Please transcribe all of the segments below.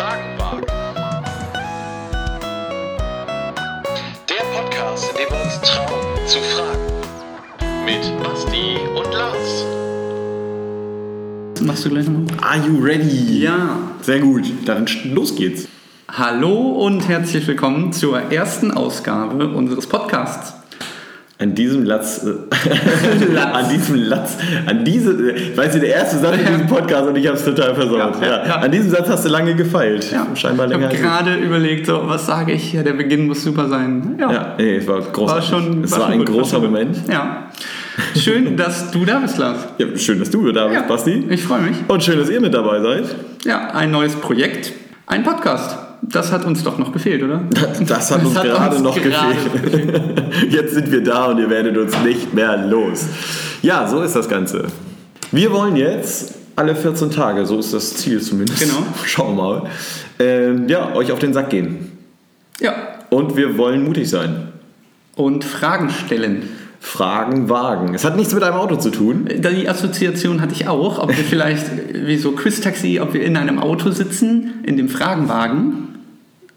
Fragen wagen. Der Podcast, in dem wir uns trauen zu fragen. Mit Basti und Lars. Machst du gleich nochmal? Are you ready? Ja. Sehr gut. Dann los geht's. Hallo und herzlich willkommen zur ersten Ausgabe unseres Podcasts. An diesem Latz, äh, an diesem Latz, an diese, äh, weißt du, der erste Satz in diesem Podcast und ich hab's total versaut. Ja, Ja, ja, ja. An diesem Satz hast du lange gefeilt. Scheinbar ich länger. habe als- gerade überlegt, so, was sage ich hier? Der Beginn muss super sein. Ja, Ja, nee, es war großartig. war schon. es war war schon ein großer. Moment. Ja. Schön, dass du da bist, Lars. Ja, schön, dass du da bist, Ja, Basti. Ich freue mich. Und schön, dass ihr mit dabei seid. Ja, ein neues Projekt, ein Podcast. Das hat uns doch noch gefehlt, oder? Das hat Das uns hat gerade uns noch gerade gefehlt. Jetzt sind wir da und ihr werdet uns nicht mehr los. Ja, so ist das Ganze. Wir wollen jetzt alle 14 Tage, so ist das Ziel zumindest. Genau. Schauen wir mal. Ähm, ja, euch auf den Sack gehen. Ja. Und wir wollen mutig sein. Und Fragen stellen. Fragen wagen. Es hat nichts mit einem Auto zu tun. Die Assoziation hatte ich auch, ob wir vielleicht wie so Quiz-Taxi, ob wir in einem Auto sitzen, in dem Fragenwagen.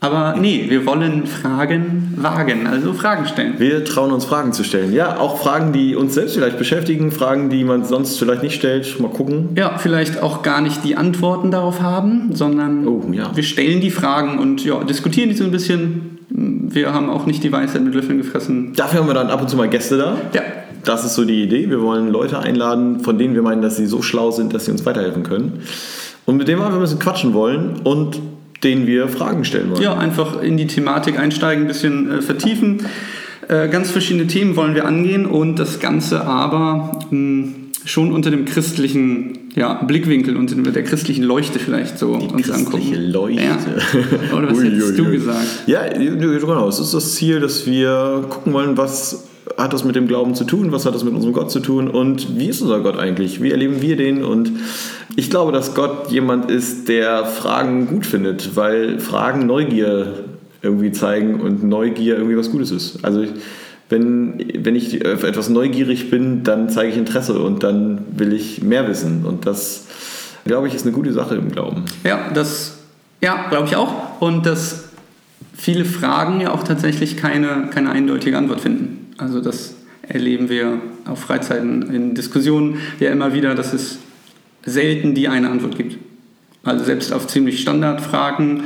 Aber nee, wir wollen Fragen wagen, also Fragen stellen. Wir trauen uns Fragen zu stellen. Ja, auch Fragen, die uns selbst vielleicht beschäftigen, Fragen, die man sonst vielleicht nicht stellt. Mal gucken. Ja, vielleicht auch gar nicht die Antworten darauf haben, sondern Oh, ja. wir stellen die Fragen und ja, diskutieren die so ein bisschen. Wir haben auch nicht die Weisheit mit Löffeln gefressen. Dafür haben wir dann ab und zu mal Gäste da. Ja, Das ist so die Idee. Wir wollen Leute einladen, von denen wir meinen, dass sie so schlau sind, dass sie uns weiterhelfen können. Und mit denen wir einfach ein bisschen quatschen wollen und denen wir Fragen stellen wollen. ja, einfach in die Thematik einsteigen, ein bisschen äh, vertiefen. Äh, ganz verschiedene Themen wollen wir angehen und das Ganze aber mh, schon unter dem christlichen ja, Blickwinkel, unter der christlichen Leuchte vielleicht so uns Christliche angucken. Leuchte. Ja. Oder was Ui, hättest ui, du ui. gesagt? Ja, genau. Es ist das Ziel, dass wir gucken wollen, was hat das mit dem Glauben zu tun, was hat das mit unserem Gott zu tun und wie ist unser Gott eigentlich? Wie erleben wir den? Und ich glaube, dass Gott jemand ist, der Fragen gut findet, weil Fragen Neugier irgendwie zeigen und Neugier irgendwie was Gutes ist. Also wenn, wenn ich auf etwas neugierig bin, dann zeige ich Interesse und dann will ich mehr wissen. Und das, glaube ich, ist eine gute Sache im Glauben. Ja, das, ja, glaube ich auch. Und dass viele Fragen ja auch tatsächlich keine, keine eindeutige Antwort finden. Also das erleben wir auf Freizeiten in Diskussionen ja immer wieder, dass es selten die eine Antwort gibt. Also selbst auf ziemlich Standardfragen,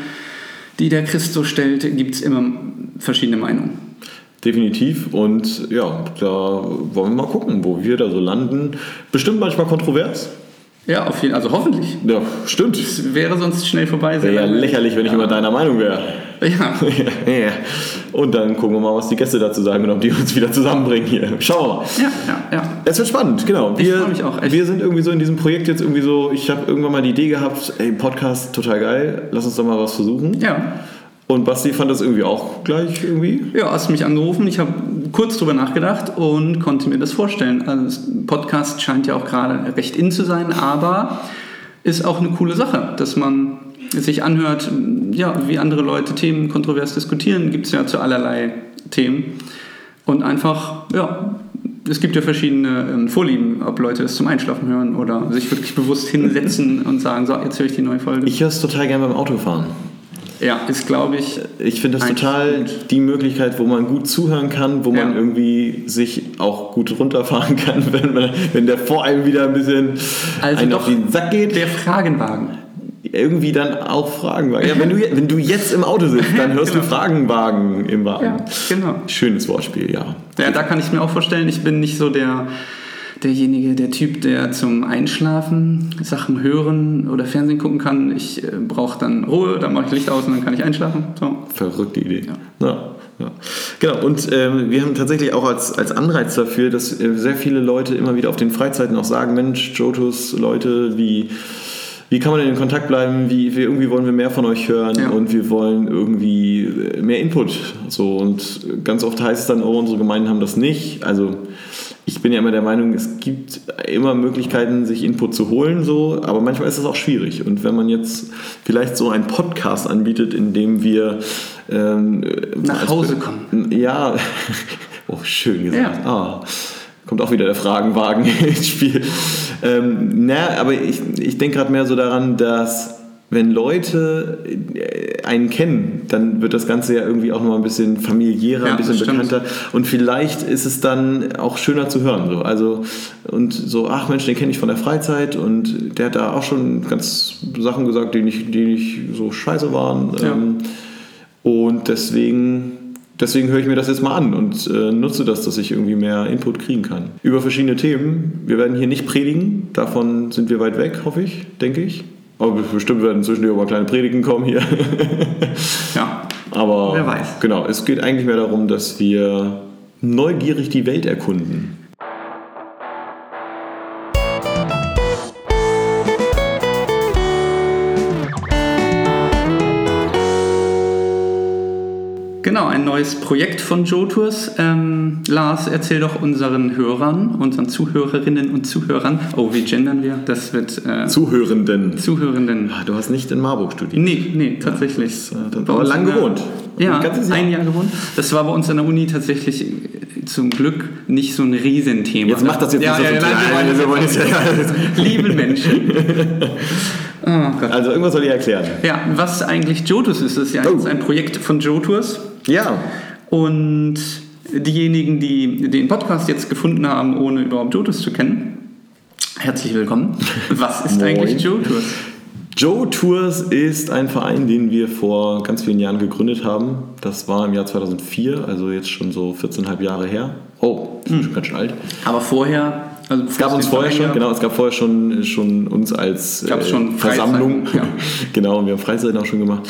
die der Christ so stellt, gibt es immer verschiedene Meinungen. Definitiv. Und ja, da wollen wir mal gucken, wo wir da so landen. Bestimmt manchmal kontrovers. Ja, auf jeden also hoffentlich. Ja, stimmt. Es wäre sonst schnell vorbei. sehr Wäre ja lächerlich, wenn ich immer deiner Meinung wäre. Ja, ja. Und dann gucken wir mal, was die Gäste dazu sagen und ob die uns wieder zusammenbringen hier. Schauen wir mal. ja, ja, ja. Es wird spannend, genau. Ich Wir, freu mich auch, echt. wir sind irgendwie so in diesem Projekt jetzt irgendwie so, ich habe irgendwann mal die Idee gehabt, ey, Podcast total geil, lass uns doch mal was versuchen. Ja, Und Basti fand das irgendwie auch gleich irgendwie. Ja, hast mich angerufen. Ich habe kurz drüber nachgedacht und konnte mir das vorstellen. Also das Podcast scheint ja auch gerade recht in zu sein, aber ist auch eine coole Sache, dass man sich anhört, ja, wie andere Leute Themen kontrovers diskutieren. Gibt es ja zu allerlei Themen. Und einfach, ja, es gibt ja verschiedene ähm, Vorlieben, ob Leute es zum Einschlafen hören oder sich wirklich bewusst hinsetzen und sagen, so, jetzt höre ich die neue Folge. Ich höre es total gerne beim Autofahren. Ja, ist, glaube ich, Ich finde das total die Möglichkeit, wo man gut zuhören kann, wo man Ja. irgendwie sich auch gut runterfahren kann, wenn, man, wenn der vor einem wieder ein bisschen Also einen auf den Sack geht. der Fragenwagen. irgendwie dann auch Fragen wagen. Ja, wenn, du, wenn du jetzt im Auto sitzt, dann hörst Genau. du Fragenwagen im Wagen. Ja, genau. Schönes Wortspiel, ja. Ja, da kann ich mir auch vorstellen, ich bin nicht so der, derjenige, der Typ, der zum Einschlafen Sachen hören oder Fernsehen gucken kann. Ich äh, brauche dann Ruhe, dann mache ich Licht aus und dann kann ich einschlafen. So. Verrückte Idee. Ja. Ja, Genau, und ähm, wir haben tatsächlich auch als, als Anreiz dafür, dass äh, sehr viele Leute immer wieder auf den Freizeiten auch sagen, Mensch, Jotus, Leute, wie, wie kann man denn in Kontakt bleiben? Wie, wie irgendwie wollen wir mehr von euch hören Ja. und wir wollen irgendwie äh, mehr Input. So, und ganz oft heißt es dann, oh, unsere Gemeinden haben das nicht. Also ich bin ja immer der Meinung, es gibt immer Möglichkeiten, sich Input zu holen, so, aber manchmal ist das auch schwierig. Und wenn man jetzt vielleicht so einen Podcast anbietet, in dem wir ähm, Nach Hause kommen. Ja, oh, schön gesagt. Ja. Ah, kommt auch wieder der Fragenwagen ins Spiel. Ähm, na, aber ich, ich denke gerade mehr so daran, dass wenn Leute äh, einen kennen, dann wird das Ganze ja irgendwie auch nochmal ein bisschen familiärer, Ja, ein bisschen bekannter. Und vielleicht ist es dann auch schöner zu hören. So. Also, und so, ach Mensch, den kenne ich von der Freizeit und der hat da auch schon ganz Sachen gesagt, die nicht, die nicht so scheiße waren. Ja. Ähm, und deswegen, deswegen höre ich mir das jetzt mal an und äh, nutze das, dass ich irgendwie mehr Input kriegen kann. Über verschiedene Themen. Wir werden hier nicht predigen, davon sind wir weit weg, hoffe ich, denke ich. Aber bestimmt werden zwischendurch auch mal kleine Predigen kommen hier. Ja. Aber Wer weiß. genau, es geht eigentlich mehr darum, dass wir neugierig die Welt erkunden. Genau, ein neues Projekt von Joe Tours. Ähm, Lars, erzähl doch unseren Hörern, unseren Zuhörerinnen und Zuhörern, oh, wie gendern wir? Das wird äh, Zuhörenden. Zuhörenden. Ah, Du hast nicht in Marburg studiert. Nee, nee, tatsächlich. das, äh, das war lang gewohnt. Ja, Ein ein Jahr gewohnt. Das war bei uns an der Uni tatsächlich äh, zum Glück nicht so ein Riesenthema. Jetzt macht das jetzt ja, nicht so ja, das wollen jetzt es ja- Liebe Menschen. Oh. Also irgendwas soll ich erklären. Ja, was eigentlich Jotus ist, ist ja Oh. ein Projekt von Jotus. Ja, Und diejenigen, die den Podcast jetzt gefunden haben, ohne überhaupt Jotus zu kennen, herzlich willkommen. Was ist eigentlich Jotus? Joe Tours ist ein Verein, den wir vor ganz vielen Jahren gegründet haben. Das war im Jahr 2004, also jetzt schon so 14,5 Jahre her. Oh, schon ganz schön alt. Aber vorher, also Es gab uns vorher schon, genau, es gab vorher schon, schon uns als äh, schon Versammlung. Ja. genau, und wir haben Freizeiten auch schon gemacht.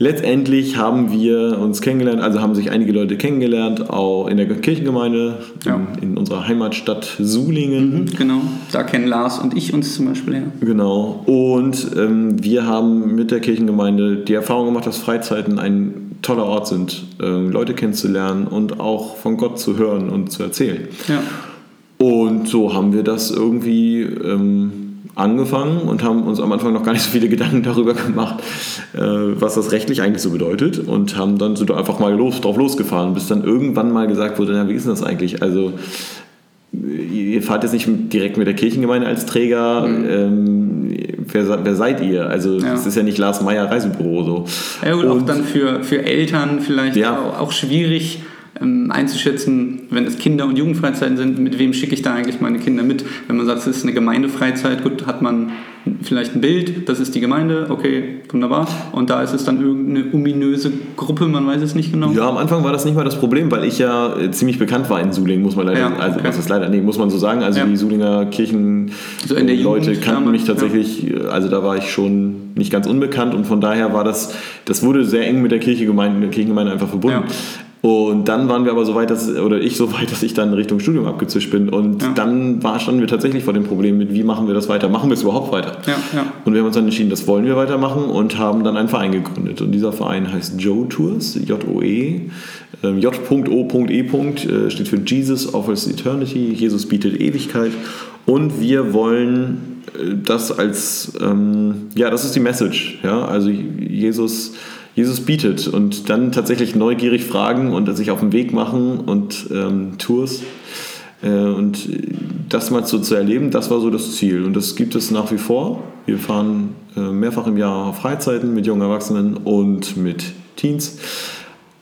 Letztendlich haben wir uns kennengelernt, also haben sich einige Leute kennengelernt, auch in der Kirchengemeinde, Ja. in, in unserer Heimatstadt Sulingen. Genau, da kennen Lars und ich uns zum Beispiel her. Genau. Und ähm, wir haben mit der Kirchengemeinde die Erfahrung gemacht, dass Freizeiten ein toller Ort sind, ähm, Leute kennenzulernen und auch von Gott zu hören und zu erzählen. Ja. Und so haben wir das irgendwie ähm, angefangen und haben uns am Anfang noch gar nicht so viele Gedanken darüber gemacht, äh, was das rechtlich eigentlich so bedeutet und haben dann so einfach mal los, drauf losgefahren, bis dann irgendwann mal gesagt wurde, na, wie ist denn das eigentlich? Also ihr fahrt jetzt nicht direkt mit der Kirchengemeinde als Träger. Ähm, wer, wer seid ihr? Also Mhm. Ja. es ist ja nicht Lars Meyer Reisebüro so. Ja auch Und- dann für, für Eltern vielleicht Ja. auch, auch schwierig ähm, einzuschätzen, wenn es Kinder- und Jugendfreizeiten sind, mit wem schicke ich da eigentlich meine Kinder mit? Wenn man sagt, es ist eine Gemeindefreizeit, gut, hat man vielleicht ein Bild, das ist die Gemeinde, okay, wunderbar. Und da ist es dann irgendeine ominöse Gruppe, man weiß es nicht genau. Ja, am Anfang war das nicht mal das Problem, weil ich ja äh, ziemlich bekannt war in Sulingen, muss man leider, Ja, also okay. was ist leider, nee, muss man so sagen. Also Ja. die Sulinger Kirchen So äh, Leute Jugend kannten damals, mich tatsächlich, äh, also da war ich schon nicht ganz unbekannt und von daher war das, das wurde sehr eng mit der Kirchengemeinde, der Kirchengemeinde einfach verbunden. Und dann waren wir aber so weit, dass, oder ich so weit, dass ich dann Richtung Studium abgezischt bin. Und Ja. dann war, standen wir tatsächlich vor dem Problem mit, wie machen wir das weiter? Machen wir es überhaupt weiter? Ja, ja. Und wir haben uns dann entschieden, das wollen wir weitermachen und haben dann einen Verein gegründet. Und dieser Verein heißt Joe Tours, J-O-E. Ähm, J.O.E. äh, steht für Jesus Offers Eternity, Jesus bietet Ewigkeit. Und wir wollen äh, das als, ähm, ja, das ist die Message. Ja? Also Jesus, Jesus bietet und dann tatsächlich neugierig fragen und sich auf den Weg machen und ähm, Tours. Äh, Und das mal so zu erleben, das war so das Ziel. Und das gibt es nach wie vor. Wir fahren äh, mehrfach im Jahr auf Freizeiten mit jungen Erwachsenen und mit Teens.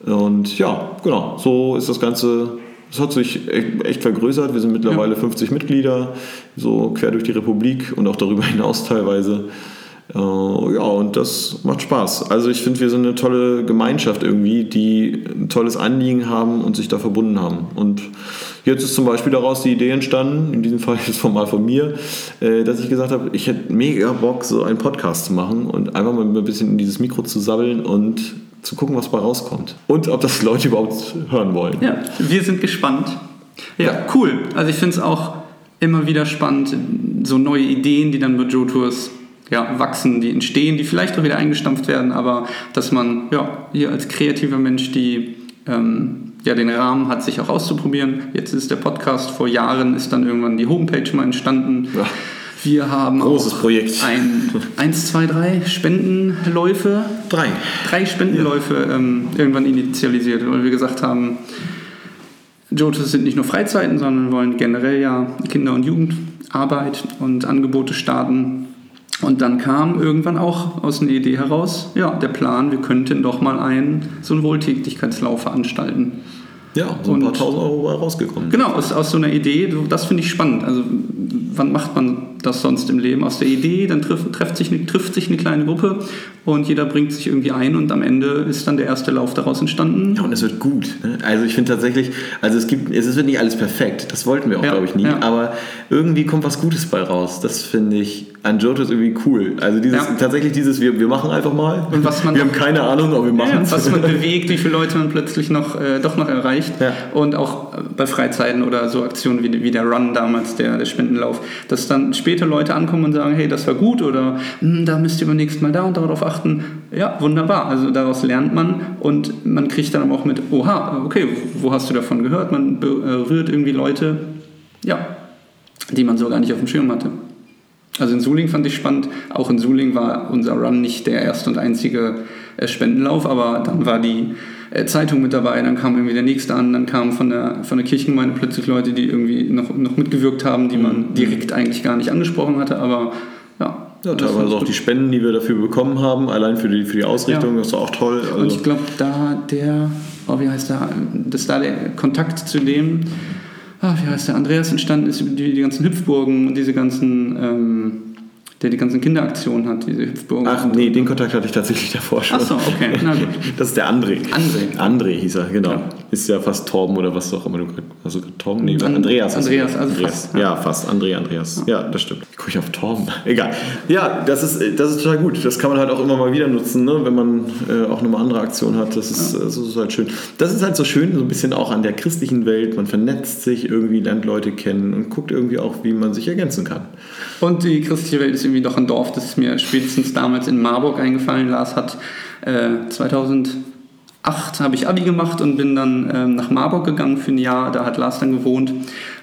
Und ja, genau, so ist das Ganze. Es hat sich echt vergrößert. Wir sind mittlerweile 50 Mitglieder, so quer durch die Republik und auch darüber hinaus teilweise. Äh, ja, und das macht Spaß. Also ich finde, wir sind eine tolle Gemeinschaft irgendwie, die ein tolles Anliegen haben und sich da verbunden haben. Und jetzt ist zum Beispiel daraus die Idee entstanden, in diesem Fall jetzt mal von mir, äh, dass ich gesagt habe, ich hätte mega Bock, so einen Podcast zu machen und einfach mal ein bisschen in dieses Mikro zu sabbeln und zu gucken, was bei rauskommt. Und ob das Leute überhaupt hören wollen. Ja, wir sind gespannt. Ja, Ja. cool. Also ich finde es auch immer wieder spannend, so neue Ideen, die dann bei Joe Tours ja, wachsen, die entstehen, die vielleicht auch wieder eingestampft werden, aber dass man ja, hier als kreativer Mensch die ähm, ja, den Rahmen hat, sich auch auszuprobieren. Jetzt ist der Podcast, vor Jahren ist dann irgendwann die Homepage mal entstanden. Ja. Wir haben Großes auch Projekt. ein 1, 2, 3 Spendenläufe Drei. drei Spendenläufe ähm, irgendwann initialisiert, weil wir gesagt haben, Jotos sind nicht nur Freizeiten, sondern wollen generell ja Kinder- und Jugendarbeit und Angebote starten. Und dann kam irgendwann auch aus einer Idee heraus, ja, der Plan, wir könnten doch mal einen so einen Wohltätigkeitslauf veranstalten. Ja, so ein Und- paar tausend Euro bei rausgekommen. Genau, aus, aus so einer Idee, das finde ich spannend. Also wann macht man das sonst im Leben? Aus der Idee, dann trifft, trifft, sich, eine- trifft sich eine kleine Gruppe und jeder bringt sich irgendwie ein und am Ende ist dann der erste Lauf daraus entstanden. Ja, und es wird gut. Ne? Also ich finde tatsächlich, also es gibt, es wird nicht alles perfekt. Das wollten wir auch, Ja, glaube ich, nie. ja. Aber irgendwie kommt was Gutes bei raus. Das finde ich an Jojo ist irgendwie cool. Also dieses, Ja. tatsächlich dieses, wir, wir machen einfach mal. Und was man wir haben keine Ahnung, aber wir machen Ja, es. was man bewegt, wie viele Leute man plötzlich noch, äh, doch noch erreicht. Ja. Und auch äh, bei Freizeiten oder so Aktionen wie, wie der Run damals, der, der Spendenlauf, dass dann später Leute ankommen und sagen, hey, das war gut oder "Hm, da müsst ihr beim nächsten Mal da und darauf achten. Ja, wunderbar. Also daraus lernt man und man kriegt dann aber auch mit, oha, okay, wo hast du davon gehört? Man berührt irgendwie Leute, ja, die man so gar nicht auf dem Schirm hatte. Also in Suling fand ich spannend. Auch in Suling war unser Run nicht der erste und einzige äh, Spendenlauf, aber dann war die äh, Zeitung mit dabei, dann kam irgendwie der nächste an, dann kamen von der, von der Kirchengemeinde plötzlich Leute, die irgendwie noch, noch mitgewirkt haben, die man direkt eigentlich gar nicht angesprochen hatte, aber ja. Ja, teilweise auch die Spenden, die wir dafür bekommen haben, allein für die, für die Ausrichtung, Ja. das war auch toll. Und Also, ich glaube, da der, oh, wie heißt der, dass da der Kontakt zu dem, ah, wie heißt der, Andreas entstanden ist, die, die ganzen Hüpfburgen und diese ganzen, ähm, der die ganzen Kinderaktionen hat, diese Hüpfburgen. ach nee, den Kontakt hatte ich tatsächlich davor schon. Ach so, okay, na gut. Das ist der André. André. André hieß er, genau. Ja. Ist ja fast Torben oder was auch immer du gerade. Also Torben? Nee, An- Andreas. Andreas, also Andreas. fast, Ja. ja. fast. André, Andreas. Ja, das stimmt. Guck ich auf Torben. Egal. Ja, das ist, das ist total gut. Das kann man halt auch immer mal wieder nutzen, ne? wenn man äh, auch nochmal andere Aktionen hat. Das ist, das ist halt schön. Das ist halt so schön, so ein bisschen auch an der christlichen Welt. Man vernetzt sich irgendwie, lernt Leute kennen und guckt irgendwie auch, wie man sich ergänzen kann. Und die christliche Welt ist irgendwie doch ein Dorf, das ist mir spätestens damals in Marburg eingefallen. Lars hat äh, 2008 habe ich Abi gemacht und bin dann ähm, nach Marburg gegangen für ein Jahr. Da hat Lars dann gewohnt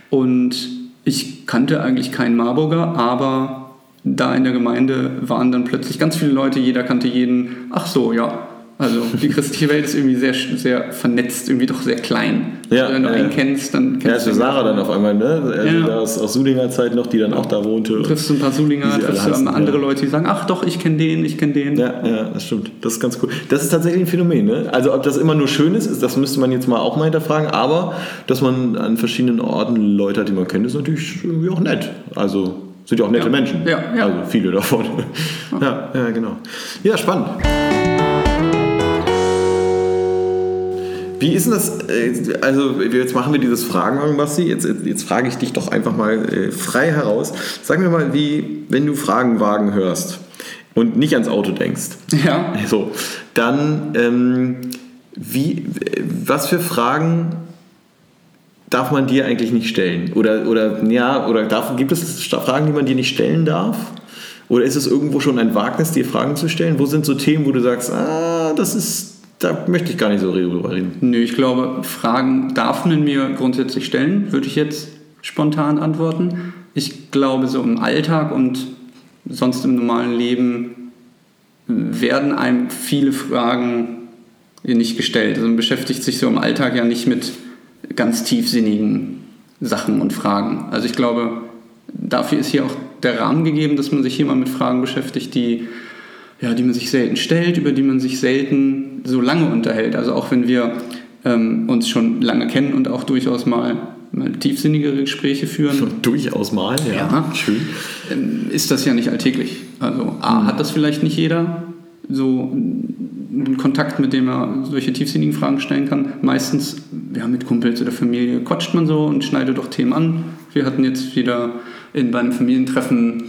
und ich kannte eigentlich keinen Marburger, aber da in der Gemeinde waren dann plötzlich ganz viele Leute, jeder kannte jeden. Ach so, ja. Also die christliche Welt ist irgendwie sehr, sehr vernetzt, irgendwie doch sehr klein. Ja, Wenn du ja, einen ja. kennst, dann kennst Ja, ist für ihn. Sarah dann auf einmal, ne? Also Ja. da aus, aus Sulinger Zeit noch, die dann auch da wohnte. triffst du ein paar Sulinger, triffst du andere ja. Leute, die sagen, ach doch, ich kenne den, ich kenne den. Ja, ja, das stimmt. Das ist ganz cool. Das ist tatsächlich ein Phänomen. Ne? Also ob das immer nur schön ist, das müsste man jetzt mal auch mal hinterfragen. Aber dass man an verschiedenen Orten Leute hat, die man kennt, ist natürlich irgendwie auch nett. Also sind ja auch nette Ja. Menschen. Ja, ja. Also viele davon. Ja, ja, genau. Ja, spannend. Wie ist denn das? äh, Also, jetzt machen wir dieses Fragen, Basti. Jetzt, jetzt frage ich dich doch einfach mal äh, frei heraus. Sag mir mal, wie, wenn du Fragenwagen hörst und nicht ans Auto denkst, Ja. so, dann ähm, wie, was für Fragen darf man dir eigentlich nicht stellen? Oder, oder, ja, oder darf, gibt es Fragen, die man dir nicht stellen darf? Oder ist es irgendwo schon ein Wagnis, dir Fragen zu stellen? Wo sind so Themen, wo du sagst, ah, das ist, da möchte ich gar nicht so drüber reden? Nö, ich glaube, Fragen darf man mir grundsätzlich stellen, würde ich jetzt spontan antworten. Ich glaube, so im Alltag und sonst im normalen Leben werden einem viele Fragen nicht gestellt. Also man beschäftigt sich so im Alltag ja nicht mit ganz tiefsinnigen Sachen und Fragen. Also ich glaube, dafür ist hier auch der Rahmen gegeben, dass man sich hier mal mit Fragen beschäftigt, die, ja, die man sich selten stellt, über die man sich selten so lange unterhält. Also auch wenn wir ähm, uns schon lange kennen und auch durchaus mal, mal tiefsinnigere Gespräche führen, Durchaus mal, ja. Ja. Schön. ähm, ist das ja nicht alltäglich. Also A, hat das vielleicht nicht jeder so einen Kontakt, mit dem er solche tiefsinnigen Fragen stellen kann. Meistens, ja, mit Kumpels oder Familie quatscht man so und schneidet doch Themen an. Wir hatten jetzt wieder in, beim Familientreffen,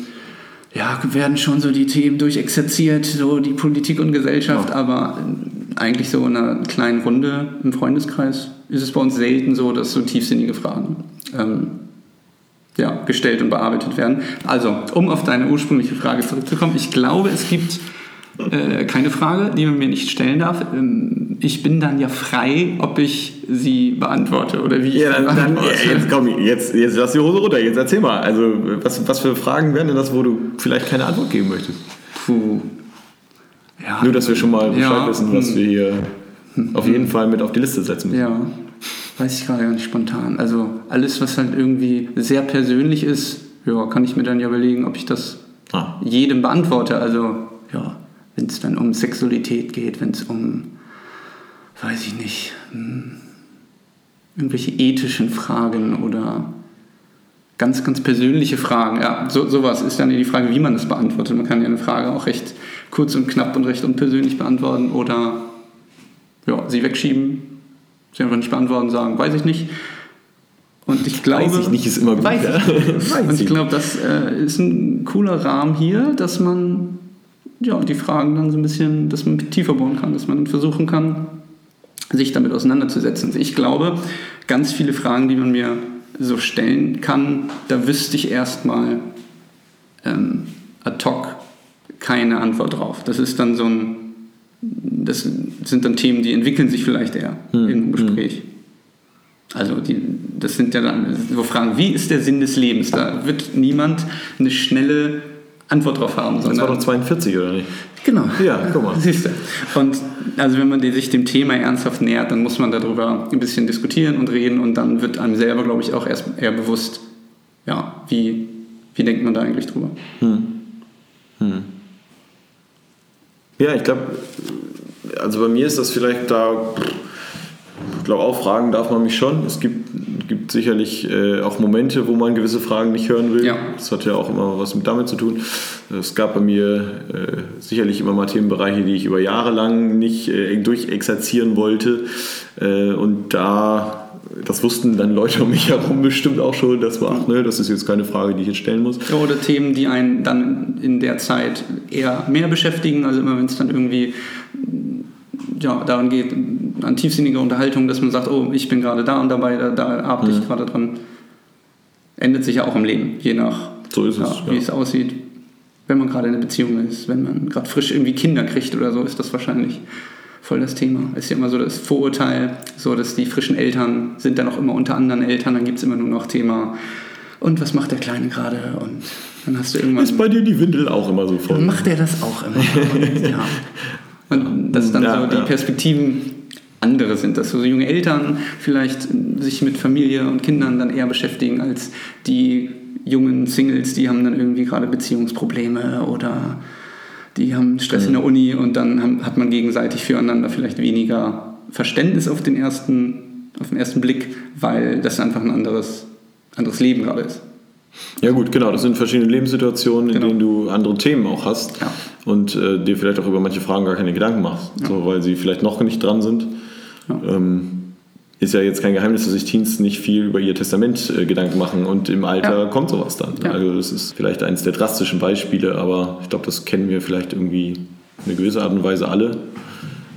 ja, werden schon so die Themen durchexerziert, so die Politik und Gesellschaft, aber eigentlich so in einer kleinen Runde im Freundeskreis ist es bei uns selten so, dass so tiefsinnige Fragen ähm, ja, gestellt und bearbeitet werden. Also, um auf deine ursprüngliche Frage zurückzukommen, ich glaube, es gibt äh, keine Frage, die man mir nicht stellen darf. Ähm, ich bin dann ja frei, ob ich sie beantworte oder wie ich Ja, dann, dann beantworte. jetzt komm, jetzt, jetzt lass die Hose runter. Jetzt erzähl mal. Also, was, was für Fragen wären denn das, wo du vielleicht keine Antwort geben möchtest? Puh. Ja, Nur, dass wir schon mal Bescheid Ja, wissen, was hm. wir hier auf jeden Fall mit auf die Liste setzen müssen. Ja, weiß ich gerade gar nicht spontan. Also alles, was halt irgendwie sehr persönlich ist, ja, kann ich mir dann ja überlegen, ob ich das Ah. jedem beantworte. Also, ja, wenn es dann um Sexualität geht, wenn es um, weiß ich nicht, hm, irgendwelche ethischen Fragen oder ganz, ganz persönliche Fragen. Ja, so, sowas ist dann die Frage, wie man das beantwortet. Man kann ja eine Frage auch recht kurz und knapp und recht unpersönlich beantworten oder ja, sie wegschieben, sie einfach nicht beantworten, sagen, weiß ich nicht. Und ich glaube, Weiß ich nicht, ist immer gut. Weiß ja. ich Weiß und ich glaube, das äh, ist ein cooler Rahmen hier, dass man ja, die Fragen dann so ein bisschen, dass man tiefer bohren kann, dass man versuchen kann, sich damit auseinanderzusetzen. Ich glaube, ganz viele Fragen, die man mir so stellen kann, da wüsste ich erstmal ähm, ad hoc keine Antwort drauf. Das ist dann so ein, das sind dann Themen, die entwickeln sich vielleicht eher Hm, im Gespräch. Also die, das sind ja dann so Fragen, wie ist der Sinn des Lebens? Da wird niemand eine schnelle Antwort drauf haben. Das war doch 42, oder nicht? Genau. Ja, guck mal. Siehst du. Und also wenn man die- sich dem Thema ernsthaft nähert, dann muss man darüber ein bisschen diskutieren und reden und dann wird einem selber, glaube ich, auch erst eher bewusst, ja, wie, wie denkt man da eigentlich drüber? Ja, ich glaube, also bei mir ist das vielleicht da, ich glaube auch fragen darf man mich schon. Es gibt, gibt sicherlich äh, auch Momente, wo man gewisse Fragen nicht hören will. Ja. Das hat ja auch immer was mit damit zu tun. Es gab bei mir äh, sicherlich immer mal Themenbereiche, die ich über Jahre lang nicht äh, durchexerzieren wollte. Äh, und da, das wussten dann Leute um mich herum bestimmt auch schon, das war, ach ne, das ist jetzt keine Frage, die ich jetzt stellen muss. Oder Themen, die einen dann in der Zeit eher mehr beschäftigen, also immer wenn es dann irgendwie ja, daran geht, an tiefsinnige Unterhaltung, dass man sagt, oh, ich bin gerade da und dabei, da, da arbeite Mhm. ich gerade dran. Ändert sich ja auch im Leben, je nach So ist es, ja, wie ja. es aussieht. Wenn man gerade in einer Beziehung ist, wenn man gerade frisch irgendwie Kinder kriegt oder so, ist das wahrscheinlich voll das Thema. Ist ja immer so das Vorurteil, so dass die frischen Eltern sind dann auch immer unter anderen Eltern, dann gibt es immer nur noch Thema, und was macht der Kleine gerade? Und dann hast du irgendwann. Ist bei dir die Windel auch immer so voll? Macht er das auch immer? Und, ja. Und dass dann Ja, so die ja. Perspektiven andere sind, dass so junge Eltern vielleicht sich mit Familie und Kindern dann eher beschäftigen als die jungen Singles, die haben dann irgendwie gerade Beziehungsprobleme oder die haben Stress in der Uni und dann haben, hat man gegenseitig füreinander vielleicht weniger Verständnis auf den ersten, auf den ersten Blick, weil das einfach ein anderes, anderes Leben gerade ist. Ja gut, genau. Das sind verschiedene Lebenssituationen, in Genau. denen du andere Themen auch hast Ja. und äh, dir vielleicht auch über manche Fragen gar keine Gedanken machst, so, weil sie vielleicht noch nicht dran sind. Ja. Ähm, ist ja jetzt kein Geheimnis, dass sich Teens nicht viel über ihr Testament äh, Gedanken machen und im Alter Ja. kommt sowas dann. Ja. Also das ist vielleicht eines der drastischen Beispiele, aber ich glaube, das kennen wir vielleicht irgendwie in einer gewissen Art und Weise alle,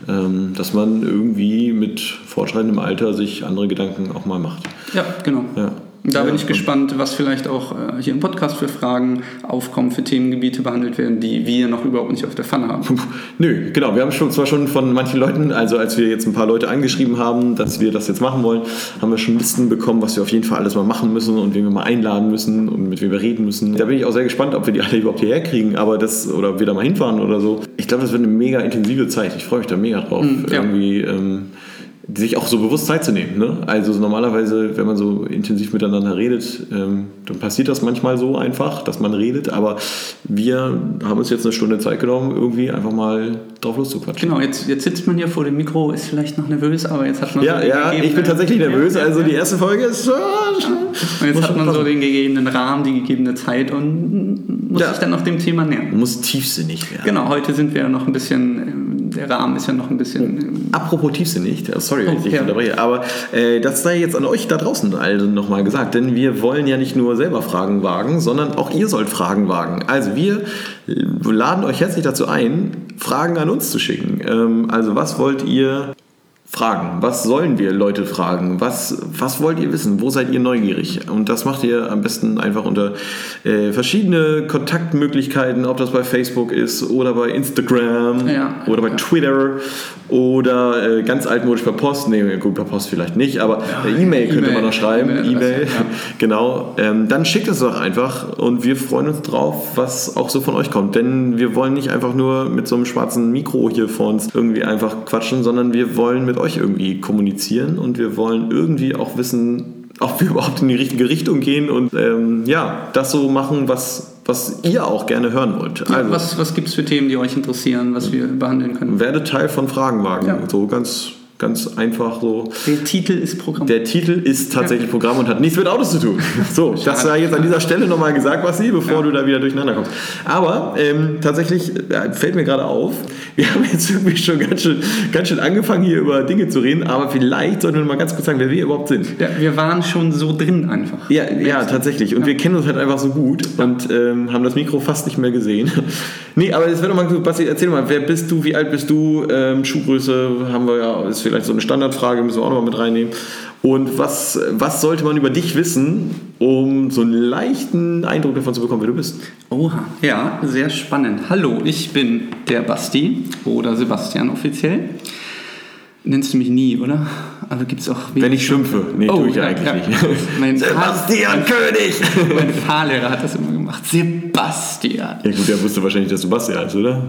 ähm, dass man irgendwie mit fortschreitendem Alter sich andere Gedanken auch mal macht. Ja, genau. Ja. Da bin ich gespannt, was vielleicht auch äh, hier im Podcast für Fragen aufkommen, für Themengebiete behandelt werden, die wir noch überhaupt nicht auf der Pfanne haben. Nö, genau. Wir haben schon, zwar schon von manchen Leuten, also als wir jetzt ein paar Leute angeschrieben haben, dass wir das jetzt machen wollen, haben wir schon Listen bekommen, was wir auf jeden Fall alles mal machen müssen und wen wir mal einladen müssen und mit wem wir reden müssen. Da bin ich auch sehr gespannt, ob wir die alle überhaupt hierher kriegen, aber das, oder ob wir da mal hinfahren oder so. Ich glaube, das wird eine mega intensive Zeit. Ich freue mich da mega drauf. Mm, ja. Irgendwie, ähm, sich auch so bewusst Zeit zu nehmen. Ne? Also normalerweise, wenn man so intensiv miteinander redet, ähm, dann passiert das manchmal so einfach, dass man redet. Aber wir haben uns jetzt eine Stunde Zeit genommen, irgendwie einfach mal drauf loszuquatschen. Genau, jetzt, jetzt sitzt man hier vor dem Mikro, ist vielleicht noch nervös, aber jetzt hat man Ja, so ja, ich bin tatsächlich nervös. Ja, ja, Also die ja. erste Folge ist. äh, Und jetzt hat schon man so den gegebenen Rahmen, die gegebene Zeit und muss Ja. sich dann auch dem Thema nähern. muss tiefsinnig werden. Genau, heute sind wir ja noch ein bisschen, ähm, der Rahmen ist ja noch ein bisschen. ähm, Apropos tiefsinnig, äh, sorry, wenn ich Oh, dich ja. unterbreche, aber äh, das sei jetzt an euch da draußen also nochmal gesagt, denn wir wollen ja nicht nur selber Fragen wagen, sondern auch ihr sollt Fragen wagen. Also wir laden euch herzlich dazu ein, Fragen an uns zu schicken. Ähm, also was wollt ihr fragen? Was sollen wir Leute fragen? Was, was wollt ihr wissen? Wo seid ihr neugierig? Und das macht ihr am besten einfach unter äh, verschiedene Kontaktmöglichkeiten, ob das bei Facebook ist oder bei Instagram Ja. oder bei Twitter oder äh, ganz altmodisch per Post. Nee, gut, per Post vielleicht nicht, aber per E-Mail könnte E-Mail, man noch schreiben. E-Mail, ja. genau. Ähm, dann schickt es doch einfach und wir freuen uns drauf, was auch so von euch kommt. Denn wir wollen nicht einfach nur mit so einem schwarzen Mikro hier vor uns irgendwie einfach quatschen, sondern wir wollen mit euch irgendwie kommunizieren und wir wollen irgendwie auch wissen, ob wir überhaupt in die richtige Richtung gehen und ähm, ja, das so machen, was was ihr auch gerne hören wollt. Ja, Also, was was gibt es für Themen, die euch interessieren, was wir behandeln können? werde Teil von Fragenwagen. Ja. So ganz, ganz einfach so. Der Titel ist Programm. Der Titel ist tatsächlich Programm und hat nichts mit Autos zu tun. So, das sei jetzt an dieser Stelle nochmal gesagt, Basti, bevor du da wieder durcheinander kommst. Aber ähm, tatsächlich äh, fällt mir gerade auf, wir haben jetzt irgendwie schon ganz schön, ganz schön angefangen, hier über Dinge zu reden, aber vielleicht sollten wir mal ganz kurz sagen, wer wir überhaupt sind. ja, wir waren schon so drin einfach. Ja, ja, tatsächlich. Und wir kennen uns halt einfach so gut und ähm, haben das Mikro fast nicht mehr gesehen. nee, aber jetzt wäre doch mal so, Basti, erzähl mal, wer bist du, wie alt bist du? Ähm, Schuhgröße haben wir ja, ist vielleicht so eine Standardfrage, müssen wir auch nochmal mit reinnehmen. Und was, was sollte man über dich wissen, um so einen leichten Eindruck davon zu bekommen, wer du bist? Oha, ja, sehr spannend. Hallo, ich bin der Basti oder Sebastian offiziell. Nennst du mich nie, oder? Aber gibt es auch. Wenn ich schimpfe. Nee, tue ich ja eigentlich nicht. Mein, Sebastian König! mein Fahrlehrer hat das immer gemacht. Sebastian. Ja gut, der wusste wahrscheinlich, dass du Basti heißt, oder?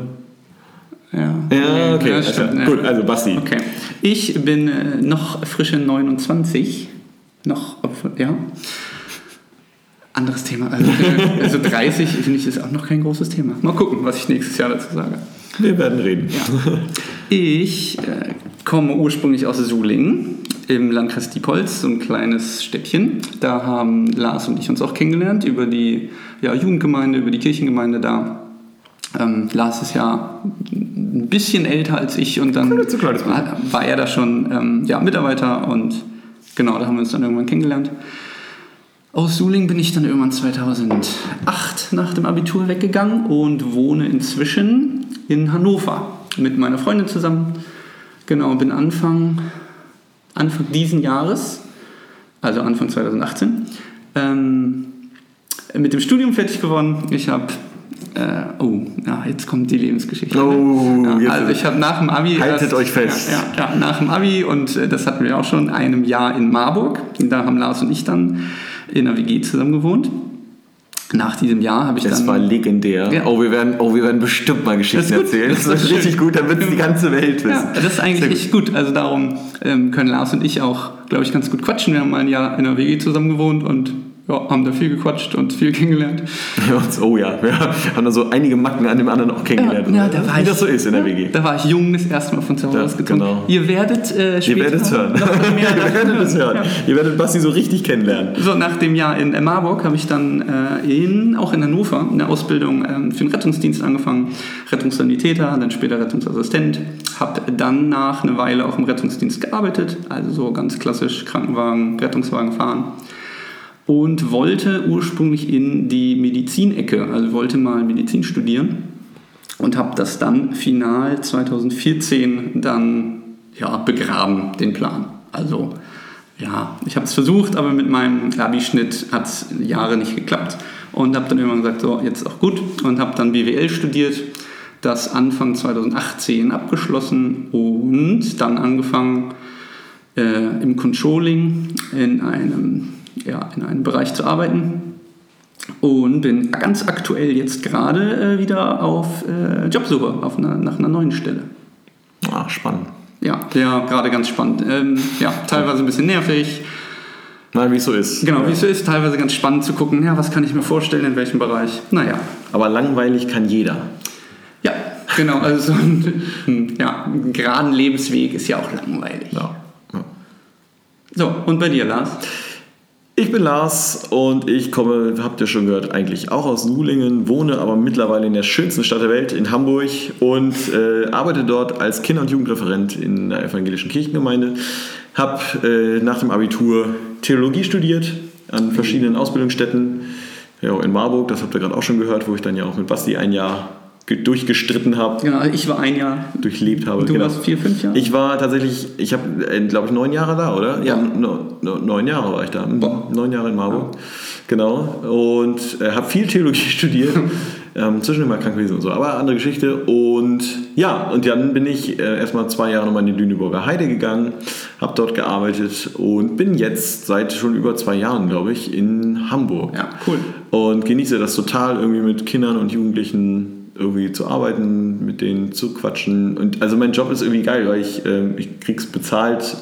Ja, Ja, okay. das stimmt, also. Gut, also Basti. Okay. Ich bin äh, noch frische 29. Noch, ja. Anderes Thema. Also, äh, also 30 finde ich ist auch noch kein großes Thema. Mal gucken, was ich nächstes Jahr dazu sage. Wir werden reden. Ja. Ich äh, komme ursprünglich aus Sulingen im Landkreis Diepholz, so ein kleines Städtchen. Da haben Lars und ich uns auch kennengelernt über die ja, Jugendgemeinde, über die Kirchengemeinde da. Ähm, Lars ist ja ein bisschen älter als ich und dann war er da schon ähm, ja, Mitarbeiter und genau, da haben wir uns dann irgendwann kennengelernt. Aus Suling bin ich dann irgendwann 2008 nach dem Abitur weggegangen und wohne inzwischen in Hannover mit meiner Freundin zusammen. Genau, bin Anfang, Anfang diesen Jahres, also Anfang 2018, ähm, mit dem Studium fertig geworden. Ich habe, äh, oh, ja, jetzt kommt die Lebensgeschichte. Oh, ja, also ich habe nach dem Abi... Haltet euch fest. Ja, ja, nach dem Abi und äh, das hatten wir auch schon, einem Jahr in Marburg. Da haben Lars und ich dann in einer WG zusammen gewohnt. Nach diesem Jahr habe ich Das dann... war legendär. Ja. Oh, wir werden, oh, wir werden bestimmt mal Geschichten Das erzählen. Das Das ist ist schön. richtig gut, wird es die ganze Welt wissen. Ja, das ist eigentlich Sehr gut. echt gut. Also darum ähm, können Lars und ich auch, glaube ich, ganz gut quatschen. Wir haben mal ein Jahr in einer WG zusammen gewohnt und ja, haben da viel gequatscht und viel kennengelernt. Ja, oh ja, wir haben da so einige Macken an dem anderen auch kennengelernt. Ja, da war Wie ich- das so ist in der WG. Da war ich jung das erste Mal von zu Hause Ja, ausgezogen. genau. Ihr werdet äh, später Ihr werdet es hören. noch mehr Ihr werdet es hören. Ihr werdet Basti so richtig kennenlernen. So, nach dem Jahr in Marburg habe ich dann äh, in, auch in Hannover eine Ausbildung ähm, für den Rettungsdienst angefangen. Rettungssanitäter, dann später Rettungsassistent. Habe dann nach eine Weile auch im Rettungsdienst gearbeitet, also so ganz klassisch Krankenwagen, Rettungswagen fahren. Und wollte ursprünglich in die Medizinecke, also wollte mal Medizin studieren. Und habe das dann final 2014 dann ja, begraben, den Plan. Also ja, ich habe es versucht, aber mit meinem Abi-Schnitt hat es Jahre nicht geklappt. Und habe dann irgendwann gesagt, so, jetzt auch gut. Und habe dann BWL studiert, das Anfang 2018 abgeschlossen und dann angefangen äh, im Controlling in einem, ja, in einem Bereich zu arbeiten. Und bin ganz aktuell jetzt gerade äh, wieder auf äh, Jobsuche, auf einer, nach einer neuen Stelle. Ah, spannend. Ja, ja, gerade ganz spannend. Ähm, ja, teilweise ein bisschen nervig. Mal wie es so ist. Genau, wie es so ist, teilweise ganz spannend zu gucken, ja, was kann ich mir vorstellen, in welchem Bereich. Naja, Aber langweilig kann jeder. ja, genau, also so ein, ein, ja, einen geraden Lebensweg ist ja auch langweilig. Ja. Ja. So, und bei dir, Lars? Ich bin Lars und ich komme, habt ihr schon gehört, eigentlich auch aus Sulingen, wohne aber mittlerweile in der schönsten Stadt der Welt, in Hamburg und äh, arbeite dort als Kinder- und Jugendreferent in der evangelischen Kirchengemeinde. Habe äh, nach dem Abitur Theologie studiert an verschiedenen Ausbildungsstätten. Ja, in Marburg, das habt ihr gerade auch schon gehört, wo ich dann ja auch mit Basti ein Jahr durchgestritten habe, Genau, ich war ein Jahr, durchlebt habe. du genau. warst vier, fünf Jahre? Ich war tatsächlich, ich habe, glaube ich, neun Jahre da, oder? Ja, no, no, neun Jahre war ich da. Boah. Neun Jahre in Marburg. Genau. Und äh, habe viel Theologie studiert. ähm, zwischendurch mal Krankenwesen und so, aber andere Geschichte. Und ja, und dann bin ich äh, erstmal zwei Jahre nochmal in die Lüneburger Heide gegangen, habe dort gearbeitet und bin jetzt seit schon über zwei Jahren, glaube ich, in Hamburg. ja, cool. Und genieße das total, irgendwie mit Kindern und Jugendlichen irgendwie zu arbeiten, mit denen zu quatschen. Und also mein Job ist irgendwie geil, weil ich, ähm, ich krieg's bezahlt,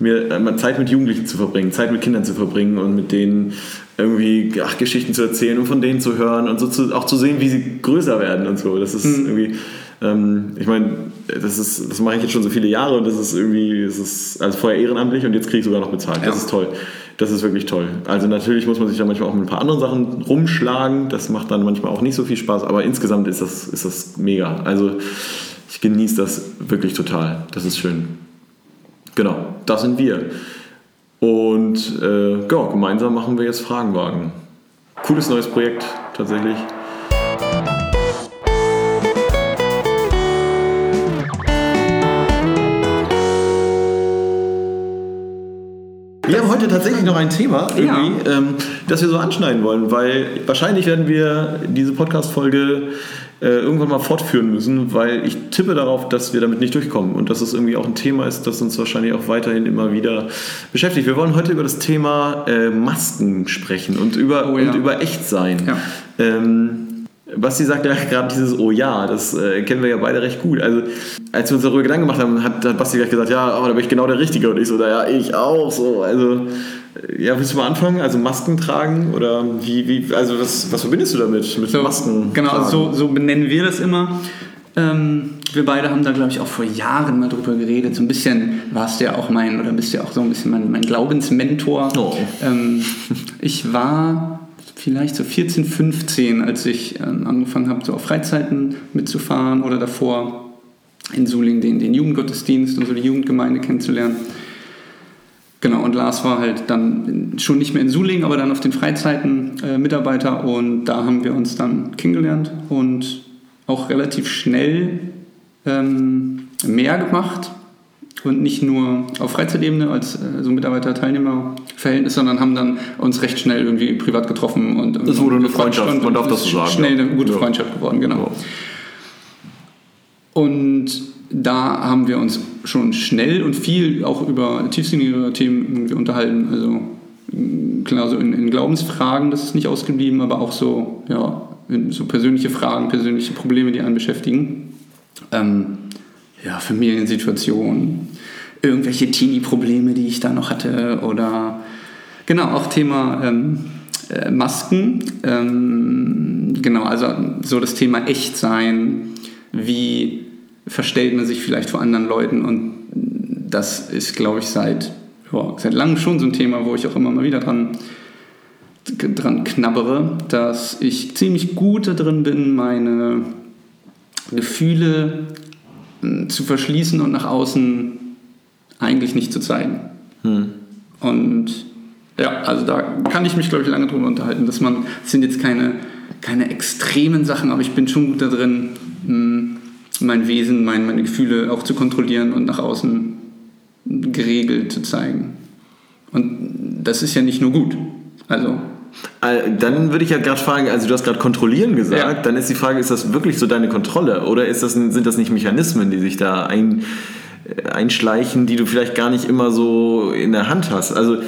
mir einmal Zeit mit Jugendlichen zu verbringen, Zeit mit Kindern zu verbringen und mit denen irgendwie ach, Geschichten zu erzählen und von denen zu hören und so zu, auch zu sehen, wie sie größer werden und so. Das ist Mhm. irgendwie, ähm, ich meine, das, ist, das mache ich jetzt schon so viele Jahre und das ist irgendwie, das ist also vorher ehrenamtlich und jetzt kriege ich sogar noch bezahlt. Das Ja. ist toll. Das ist wirklich toll. Also natürlich muss man sich da manchmal auch mit ein paar anderen Sachen rumschlagen. Das macht dann manchmal auch nicht so viel Spaß, aber insgesamt ist das, ist das mega. Also ich genieße das wirklich total. Das ist schön. Genau, das sind wir. Und äh, ja, gemeinsam machen wir jetzt Fragenwagen. Cooles neues Projekt tatsächlich. Wir haben heute tatsächlich noch ein Thema, irgendwie, ähm, das wir so anschneiden wollen, weil wahrscheinlich werden wir diese Podcast-Folge äh, irgendwann mal fortführen müssen, weil ich tippe darauf, dass wir damit nicht durchkommen und dass es irgendwie auch ein Thema ist, das uns wahrscheinlich auch weiterhin immer wieder beschäftigt. Wir wollen heute über das Thema äh, Masken sprechen und über, Oh ja. und über Echtsein. Ja. Ähm, Basti sagt ja gerade dieses Oh ja, das äh, kennen wir ja beide recht gut. Also, als wir uns darüber Gedanken gemacht haben, hat, hat Basti gleich gesagt, ja, oh, da bin ich genau der Richtige. Und ich so, naja, ich auch. So. Also, äh, ja, willst du mal anfangen? Also Masken tragen oder wie, wie also was, was verbindest du damit? Mit So, Masken? Genau, tragen? so, so benennen wir das immer. Ähm, wir beide haben da, glaube ich, auch vor Jahren mal drüber geredet. So ein bisschen warst du ja auch mein, oder bist du ja auch so ein bisschen mein, mein Glaubensmentor. Oh. Ähm, ich war vielleicht so 14, 15, als ich ähm, angefangen habe, so auf Freizeiten mitzufahren oder davor in Suling den, den Jugendgottesdienst und so die Jugendgemeinde kennenzulernen. Genau, und Lars war halt dann schon nicht mehr in Suling, aber dann auf den Freizeiten äh, Mitarbeiter und da haben wir uns dann kennengelernt und auch relativ schnell ähm, mehr gemacht und nicht nur auf Freizeitebene als äh, so Mitarbeiter-Teilnehmer-Verhältnis, sondern haben dann uns recht schnell irgendwie privat getroffen und Das wurde eine Freundschaft, und man darf es das so sagen, Schnell ja. eine gute Ja. Freundschaft geworden, genau. Und da haben wir uns schon schnell und viel auch über tiefsinnige Themen unterhalten. Also mh, klar, so in, in Glaubensfragen, das ist nicht ausgeblieben, aber auch so, ja, so persönliche Fragen, persönliche Probleme, die einen beschäftigen. Ähm, ja, Familiensituationen, irgendwelche Teenie-Probleme, die ich da noch hatte oder genau, auch Thema ähm, äh, Masken. Ähm, genau, also so das Thema Echtsein, wie verstellt man sich vielleicht vor anderen Leuten und das ist, glaube ich, seit, ja, seit langem schon so ein Thema, wo ich auch immer mal wieder dran, dran knabbere, dass ich ziemlich gut da drin bin, meine Gefühle mh, zu verschließen und nach außen eigentlich nicht zu zeigen. Und ja, also da kann ich mich, glaube ich, lange drüber unterhalten, dass man, das sind jetzt keine, keine extremen Sachen, aber ich bin schon gut da drin, mh, mein Wesen, mein, meine Gefühle auch zu kontrollieren und nach außen geregelt zu zeigen. Und das ist ja nicht nur gut. Also, Äh, Dann würde ich ja gerade fragen, also du hast gerade kontrollieren gesagt, Ja. dann ist die Frage, ist das wirklich so deine Kontrolle oder ist das, sind das nicht Mechanismen, die sich da ein, einschleichen, die du vielleicht gar nicht immer so in der Hand hast? Also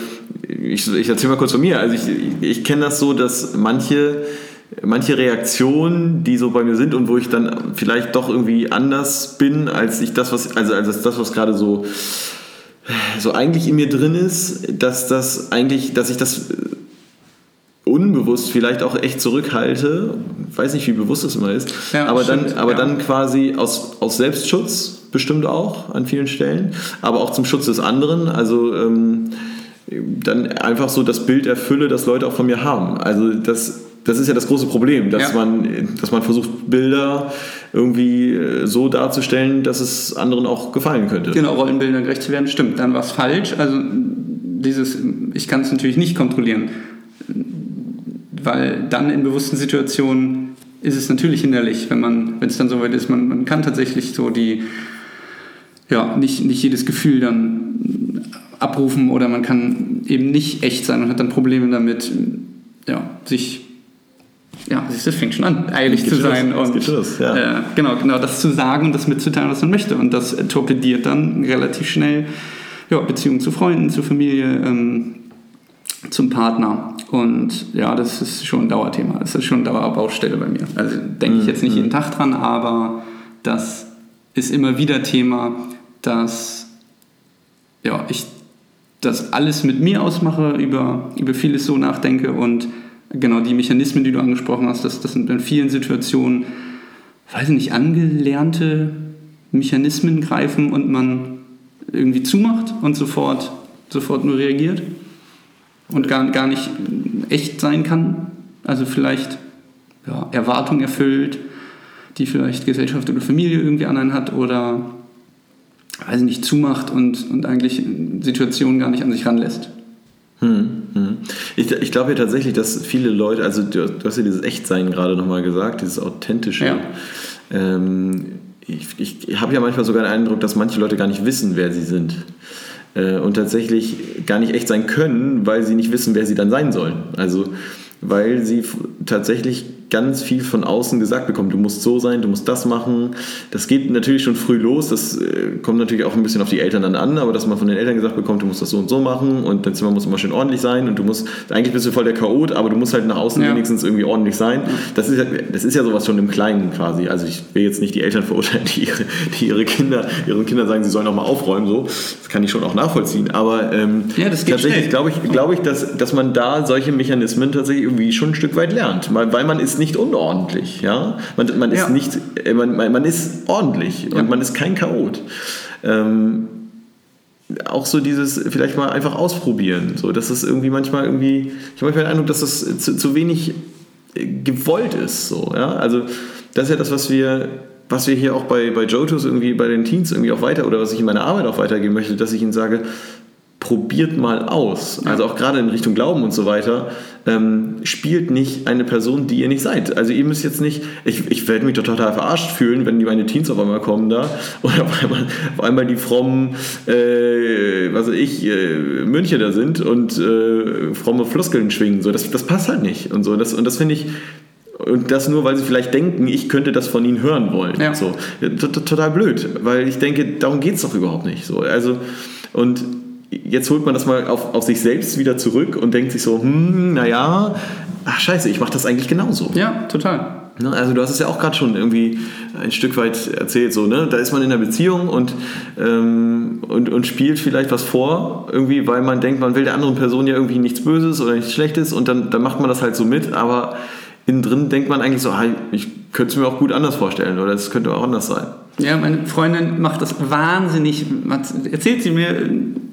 ich, ich erzähle mal kurz von mir. Also ich, ich kenne das so, dass manche, manche Reaktionen, die so bei mir sind und wo ich dann vielleicht doch irgendwie anders bin, als ich das, was, also als das, was gerade so so eigentlich in mir drin ist, dass das eigentlich, dass ich das äh, unbewusst vielleicht auch echt zurückhalte, weiß nicht, wie bewusst das immer ist, Ja, aber, stimmt, dann, aber ja. dann quasi aus, aus Selbstschutz bestimmt auch an vielen Stellen, aber auch zum Schutz des anderen, also ähm, dann einfach so das Bild erfülle, das Leute auch von mir haben. Also das, das ist ja das große Problem, dass, Ja. man, dass man versucht, Bilder irgendwie äh, so darzustellen, dass es anderen auch gefallen könnte. genau, Rollenbildern gerecht zu werden, stimmt. Dann war es falsch. Also dieses, ich kann es natürlich nicht kontrollieren, weil dann in bewussten Situationen ist es natürlich hinderlich, wenn man, wenn es dann soweit ist, man, man kann tatsächlich so die, ja, nicht, nicht jedes Gefühl dann abrufen oder man kann eben nicht echt sein und hat dann Probleme damit, ja, sich, ja, das fängt schon an, eilig zu los, sein es und los, ja. äh, genau, genau, das zu sagen und das mitzuteilen, was man möchte und das torpediert dann relativ schnell ja, Beziehungen zu Freunden, zu Familie, ähm, zum Partner. Und ja, das ist schon ein Dauerthema. Das ist schon eine Dauerbaustelle bei mir. Also denke ich jetzt nicht jeden Tag dran, aber das ist immer wieder Thema, dass ja, ich das alles mit mir ausmache, über, über vieles so nachdenke und genau die Mechanismen, die du angesprochen hast, das, das sind in vielen Situationen, weiß ich nicht, angelernte Mechanismen greifen und man irgendwie zumacht und sofort, sofort nur reagiert und gar, gar nicht echt sein kann. Also vielleicht ja, Erwartungen erfüllt, die vielleicht Gesellschaft oder Familie irgendwie an einen hat oder weiß ich nicht, zumacht und, und eigentlich Situationen gar nicht an sich ranlässt. Hm, hm. Ich, ich glaube ja tatsächlich, dass viele Leute, also du, du hast ja dieses Echtsein gerade nochmal gesagt, dieses authentische. Ja. Ähm, ich ich habe ja manchmal sogar den Eindruck, dass manche Leute gar nicht wissen, wer sie sind. Äh, und tatsächlich gar nicht echt sein können, weil sie nicht wissen, wer sie dann sein sollen. Also weil sie tatsächlich ganz viel von außen gesagt bekommen. Du musst so sein, du musst das machen. Das geht natürlich schon früh los. Das äh, kommt natürlich auch ein bisschen auf die Eltern dann an, aber dass man von den Eltern gesagt bekommt, du musst das so und so machen und dein Zimmer muss immer schön ordentlich sein und du musst, eigentlich bist du voll der Chaot, aber du musst halt nach außen Ja. wenigstens irgendwie ordentlich sein. Das ist, ja, das ist ja sowas schon im Kleinen quasi. Also ich will jetzt nicht die Eltern verurteilen, die ihre, die ihre Kinder, ihren Kindern sagen, sie sollen auch mal aufräumen. So. Das kann ich schon auch nachvollziehen. Aber ähm, Ja, tatsächlich glaube ich, glaube ich dass, dass man da solche Mechanismen tatsächlich irgendwie schon ein Stück weit lernt. Weil man ist nicht unordentlich. Ja? Man, man, ist Ja. nicht, äh, man, man, man ist ordentlich Ja. und man ist kein Chaot. Ähm, auch so dieses vielleicht mal einfach ausprobieren. So, dass es irgendwie manchmal irgendwie, ich habe manchmal den Eindruck, dass das zu, zu wenig äh, gewollt ist. So, ja? Also das ist ja das, was wir, was wir hier auch bei, bei Jotos irgendwie bei den Teens irgendwie auch weiter oder was ich in meiner Arbeit auch weitergeben möchte, dass ich ihnen sage, probiert mal aus. Also auch gerade in Richtung Glauben und so weiter. Ähm, spielt nicht eine Person, die ihr nicht seid. Also ihr müsst jetzt nicht, ich, ich werde mich doch total verarscht fühlen, wenn die meine Teens auf einmal kommen da und auf einmal, auf einmal die frommen, äh, was weiß ich, äh, Mönche da sind und äh, fromme Floskeln schwingen. So, das, das passt halt nicht. Und so, das, und das finde ich, und das nur, weil sie vielleicht denken, ich könnte das von ihnen hören wollen. Ja. So. Ja, t- t- Total blöd, weil ich denke, darum geht es doch überhaupt nicht. So. Also, und jetzt holt man das mal auf, auf sich selbst wieder zurück und denkt sich so, hm, naja, ach scheiße, ich mache das eigentlich genauso. Ja, total. Ne, Also du hast es ja auch gerade schon irgendwie ein Stück weit erzählt, so, ne? Da ist man in einer Beziehung und, ähm, und, und spielt vielleicht was vor, irgendwie, weil man denkt, man will der anderen Person ja irgendwie nichts Böses oder nichts Schlechtes und dann, dann macht man das halt so mit, aber innen drin denkt man eigentlich so, hey, ich könnte es mir auch gut anders vorstellen oder es könnte auch anders sein. Ja, meine Freundin macht das wahnsinnig, erzählt sie mir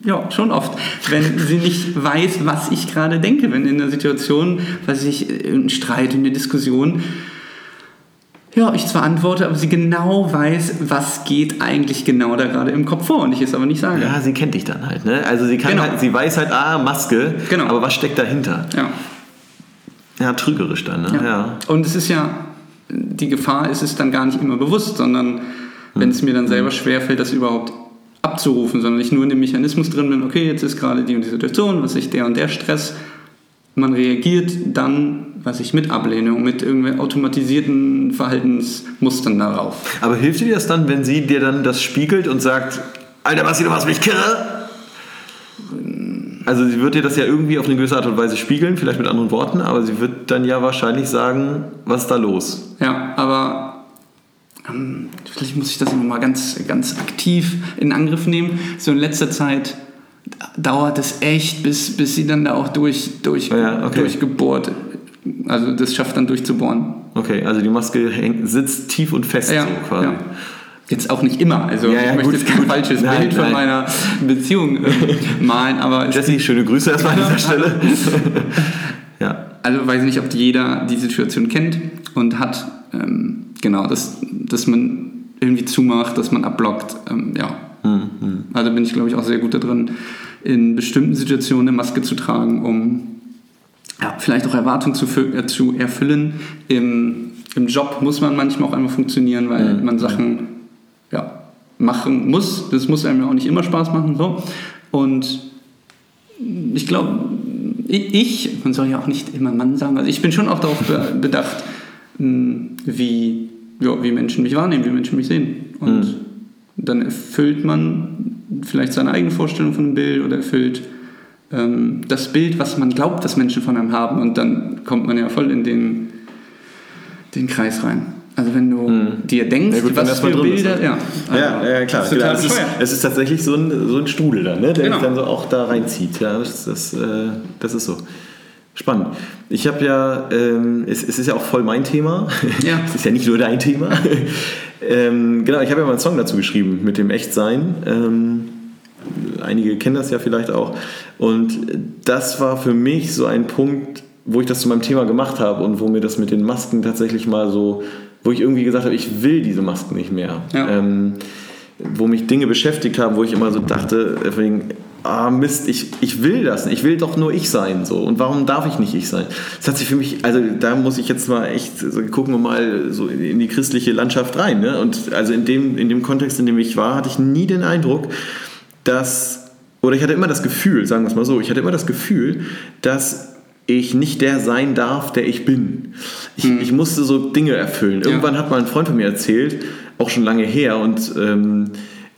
ja schon oft, wenn sie nicht weiß, was ich gerade denke, wenn in einer Situation, weiß ich, ein Streit, eine Diskussion, ja, ich zwar antworte, aber sie genau weiß, was geht eigentlich genau da gerade im Kopf vor und ich es aber nicht sage. Ja, sie kennt dich dann halt, ne? Also sie kann Genau. halt, sie weiß halt, ah, Maske, Genau. aber was steckt dahinter? Ja. Ja, trügerisch dann, ne? Ja. Und es ist ja, die Gefahr ist es dann gar nicht immer bewusst, sondern wenn es mir dann selber schwerfällt, das überhaupt abzurufen, sondern ich nur in dem Mechanismus drin bin, okay, jetzt ist gerade die und die Situation, was ich der und der Stress, man reagiert dann, was ich mit Ablehnung, mit irgendwelchen automatisierten Verhaltensmustern darauf. Aber hilft dir das dann, wenn sie dir dann das spiegelt und sagt, Alter, Basti, du machst mich kirre? Also sie wird dir das ja irgendwie auf eine gewisse Art und Weise spiegeln, vielleicht mit anderen Worten, aber sie wird dann ja wahrscheinlich sagen, was ist da los? Ja, aber ähm, vielleicht muss ich das nochmal ganz, ganz aktiv in Angriff nehmen. So in letzter Zeit dauert es echt, bis, bis sie dann da auch durch, durch, Ja, okay. durchgebohrt, also das schafft dann durchzubohren. Okay, also die Maske hängt, sitzt tief und fest Ja, so quasi. ja. Jetzt auch nicht immer, also Ja, ja, ich möchte gut, jetzt kein gut. falsches Nein, Bild von nein. meiner Beziehung äh, malen, aber es Jesse, schöne Grüße erstmal an dieser Stelle. ja. Also weiß nicht, ob jeder die Situation kennt und hat, ähm, genau, dass, dass man irgendwie zumacht, dass man abblockt, ähm, ja. Also bin ich, glaube ich, auch sehr gut da drin, in bestimmten Situationen eine Maske zu tragen, um ja, vielleicht auch Erwartungen zu, äh, zu erfüllen. Im, Im Job muss man manchmal auch einfach funktionieren, weil man Sachen ja, machen muss. Das muss einem ja auch nicht immer Spaß machen. So. Und ich glaube, ich, man soll ja auch nicht immer Mann sagen, also ich bin schon auch darauf be- bedacht, mh, wie, ja, wie Menschen mich wahrnehmen, wie Menschen mich sehen. Und dann erfüllt man vielleicht seine eigene Vorstellung von einem Bild oder erfüllt ähm, das Bild, was man glaubt, dass Menschen von einem haben. Und dann kommt man ja voll in den, den Kreis rein. Also wenn du dir denkst, Ja, gut, wenn was für drin ist, Bilder, ne? ja. Also, Ja, ja, klar. Das ist total es, ist, es ist tatsächlich so ein, so ein Strudel dann, ne? der Genau. dich dann so auch da reinzieht. Ja, das, das, äh, das ist so. Spannend. Ich habe ja, ähm, es, es ist ja auch voll mein Thema. Ja. es ist ja nicht nur dein Thema. ähm, genau, ich habe ja mal einen Song dazu geschrieben mit dem Echtsein. Ähm, einige kennen das ja vielleicht auch. Und das war für mich so ein Punkt, wo ich das zu meinem Thema gemacht habe und wo mir das mit den Masken tatsächlich mal so, wo ich irgendwie gesagt habe, ich will diese Masken nicht mehr. Ja. Ähm, wo mich Dinge beschäftigt haben, wo ich immer so dachte, äh, von wegen, ah Mist, ich, ich will das nicht, ich will doch nur ich sein. So. Und warum darf ich nicht ich sein? Das hat sich für mich, also da muss ich jetzt mal echt, so, gucken wir mal so in die christliche Landschaft rein. Ne? Und also in dem, in dem Kontext, in dem ich war, hatte ich nie den Eindruck, dass, oder ich hatte immer das Gefühl, sagen wir es mal so, ich hatte immer das Gefühl, dass ich nicht der sein darf, der ich bin. Ich, ich musste so Dinge erfüllen. Irgendwann hat mal ein Freund von mir erzählt, auch schon lange her, und ähm,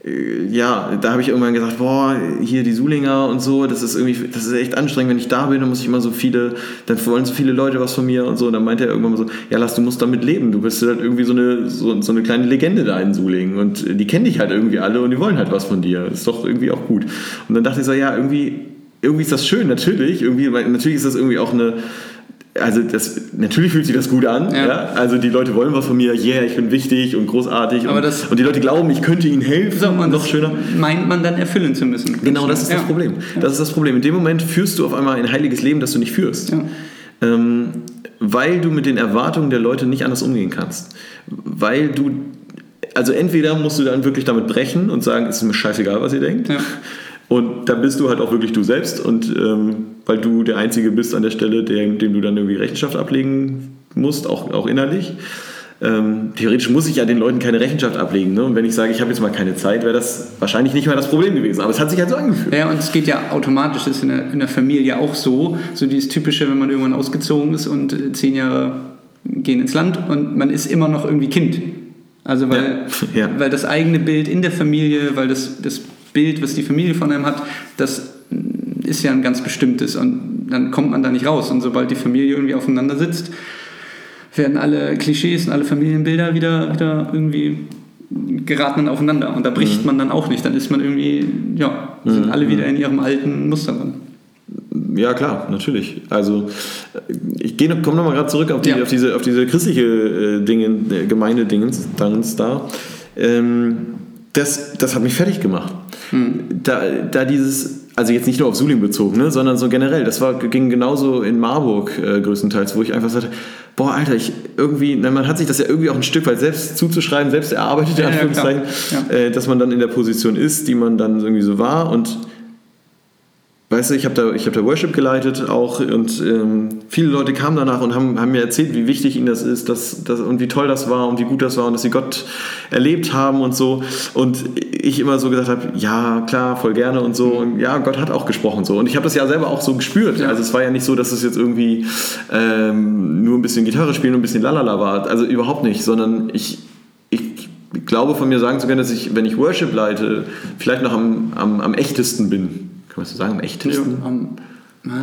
äh, ja, da habe ich irgendwann gesagt, boah, hier die Sulinger und so, das ist irgendwie, das ist echt anstrengend, wenn ich da bin, dann muss ich immer so viele, dann wollen so viele Leute was von mir und so. Und dann meinte er irgendwann mal so, ja, lass, du musst damit leben, du bist halt irgendwie so eine, so, so eine kleine Legende da in Sulingen und die kennen dich halt irgendwie alle und die wollen halt was von dir. ist doch irgendwie auch gut. Und dann dachte ich so, ja, irgendwie, irgendwie ist das schön, natürlich, irgendwie, natürlich ist das irgendwie auch eine, also das, natürlich fühlt sich das gut an. Ja. Ja. Also die Leute wollen was von mir, yeah, ich bin wichtig und großartig. Aber und, das- und die Leute glauben, ich könnte ihnen helfen. So, und noch das schöner. meint man dann erfüllen zu müssen. Genau, das ist das Ja. Problem. Das ist das Problem. In dem Moment führst du auf einmal ein heiliges Leben, das du nicht führst. Ja. Ähm, weil du mit den Erwartungen der Leute nicht anders umgehen kannst. Weil du, also entweder musst du dann wirklich damit brechen und sagen, es ist mir scheißegal, was ihr denkt. Und dann bist du halt auch wirklich du selbst und ähm, weil du der Einzige bist an der Stelle, dem, dem du dann irgendwie Rechenschaft ablegen musst, auch, auch innerlich. Ähm, theoretisch muss ich ja den Leuten keine Rechenschaft ablegen. Ne? Und wenn ich sage, ich habe jetzt mal keine Zeit, wäre das wahrscheinlich nicht mehr das Problem gewesen. Aber es hat sich halt so angefühlt. Ja, und es geht ja automatisch, das ist in der, in der Familie auch so. So dieses Typische, wenn man irgendwann ausgezogen ist und äh, zehn Jahre gehen ins Land und man ist immer noch irgendwie Kind. Also weil, Ja. Ja. weil das eigene Bild in der Familie, weil das, das Bild, was die Familie von einem hat, das ist ja ein ganz bestimmtes und dann kommt man da nicht raus. Und sobald die Familie irgendwie aufeinander sitzt, werden alle Klischees und alle Familienbilder wieder, wieder irgendwie geraten dann aufeinander. Und da bricht man dann auch nicht. Dann ist man irgendwie, ja, sind alle wieder in ihrem alten Muster drin. Ja, klar, natürlich. Also äh, ich komme nochmal gerade zurück auf, die, Ja. auf, diese, auf diese christliche äh, Dinge, äh, Gemeindedingens Dingens da. Ähm, das, das hat mich fertig gemacht. Da, da dieses, also jetzt nicht nur auf Suling bezogen, ne, sondern so generell, das war, ging genauso in Marburg äh, größtenteils, wo ich einfach sagte, boah, Alter, ich irgendwie, na, man hat sich das ja irgendwie auch ein Stück weit selbst zuzuschreiben, selbst erarbeitet, in Ja. Ja. äh, dass man dann in der Position ist, die man dann irgendwie so war und Weißt du, ich habe da, ich hab da Worship geleitet auch und ähm, viele Leute kamen danach und haben, haben mir erzählt, wie wichtig ihnen das ist dass, dass, und wie toll das war und wie gut das war und dass sie Gott erlebt haben und so. Und ich immer so gesagt habe, ja, klar, voll gerne und so. Und ja, Gott hat auch gesprochen so. Und ich habe das ja selber auch so gespürt. Ja. Also es war ja nicht so, dass es jetzt irgendwie ähm, nur ein bisschen Gitarre spielen und ein bisschen lalala war. Also überhaupt nicht, sondern ich, ich glaube von mir sagen zu können, dass ich, wenn ich Worship leite, vielleicht noch am, am, am echtesten bin. Kann man das so sagen? Am echtesten? am,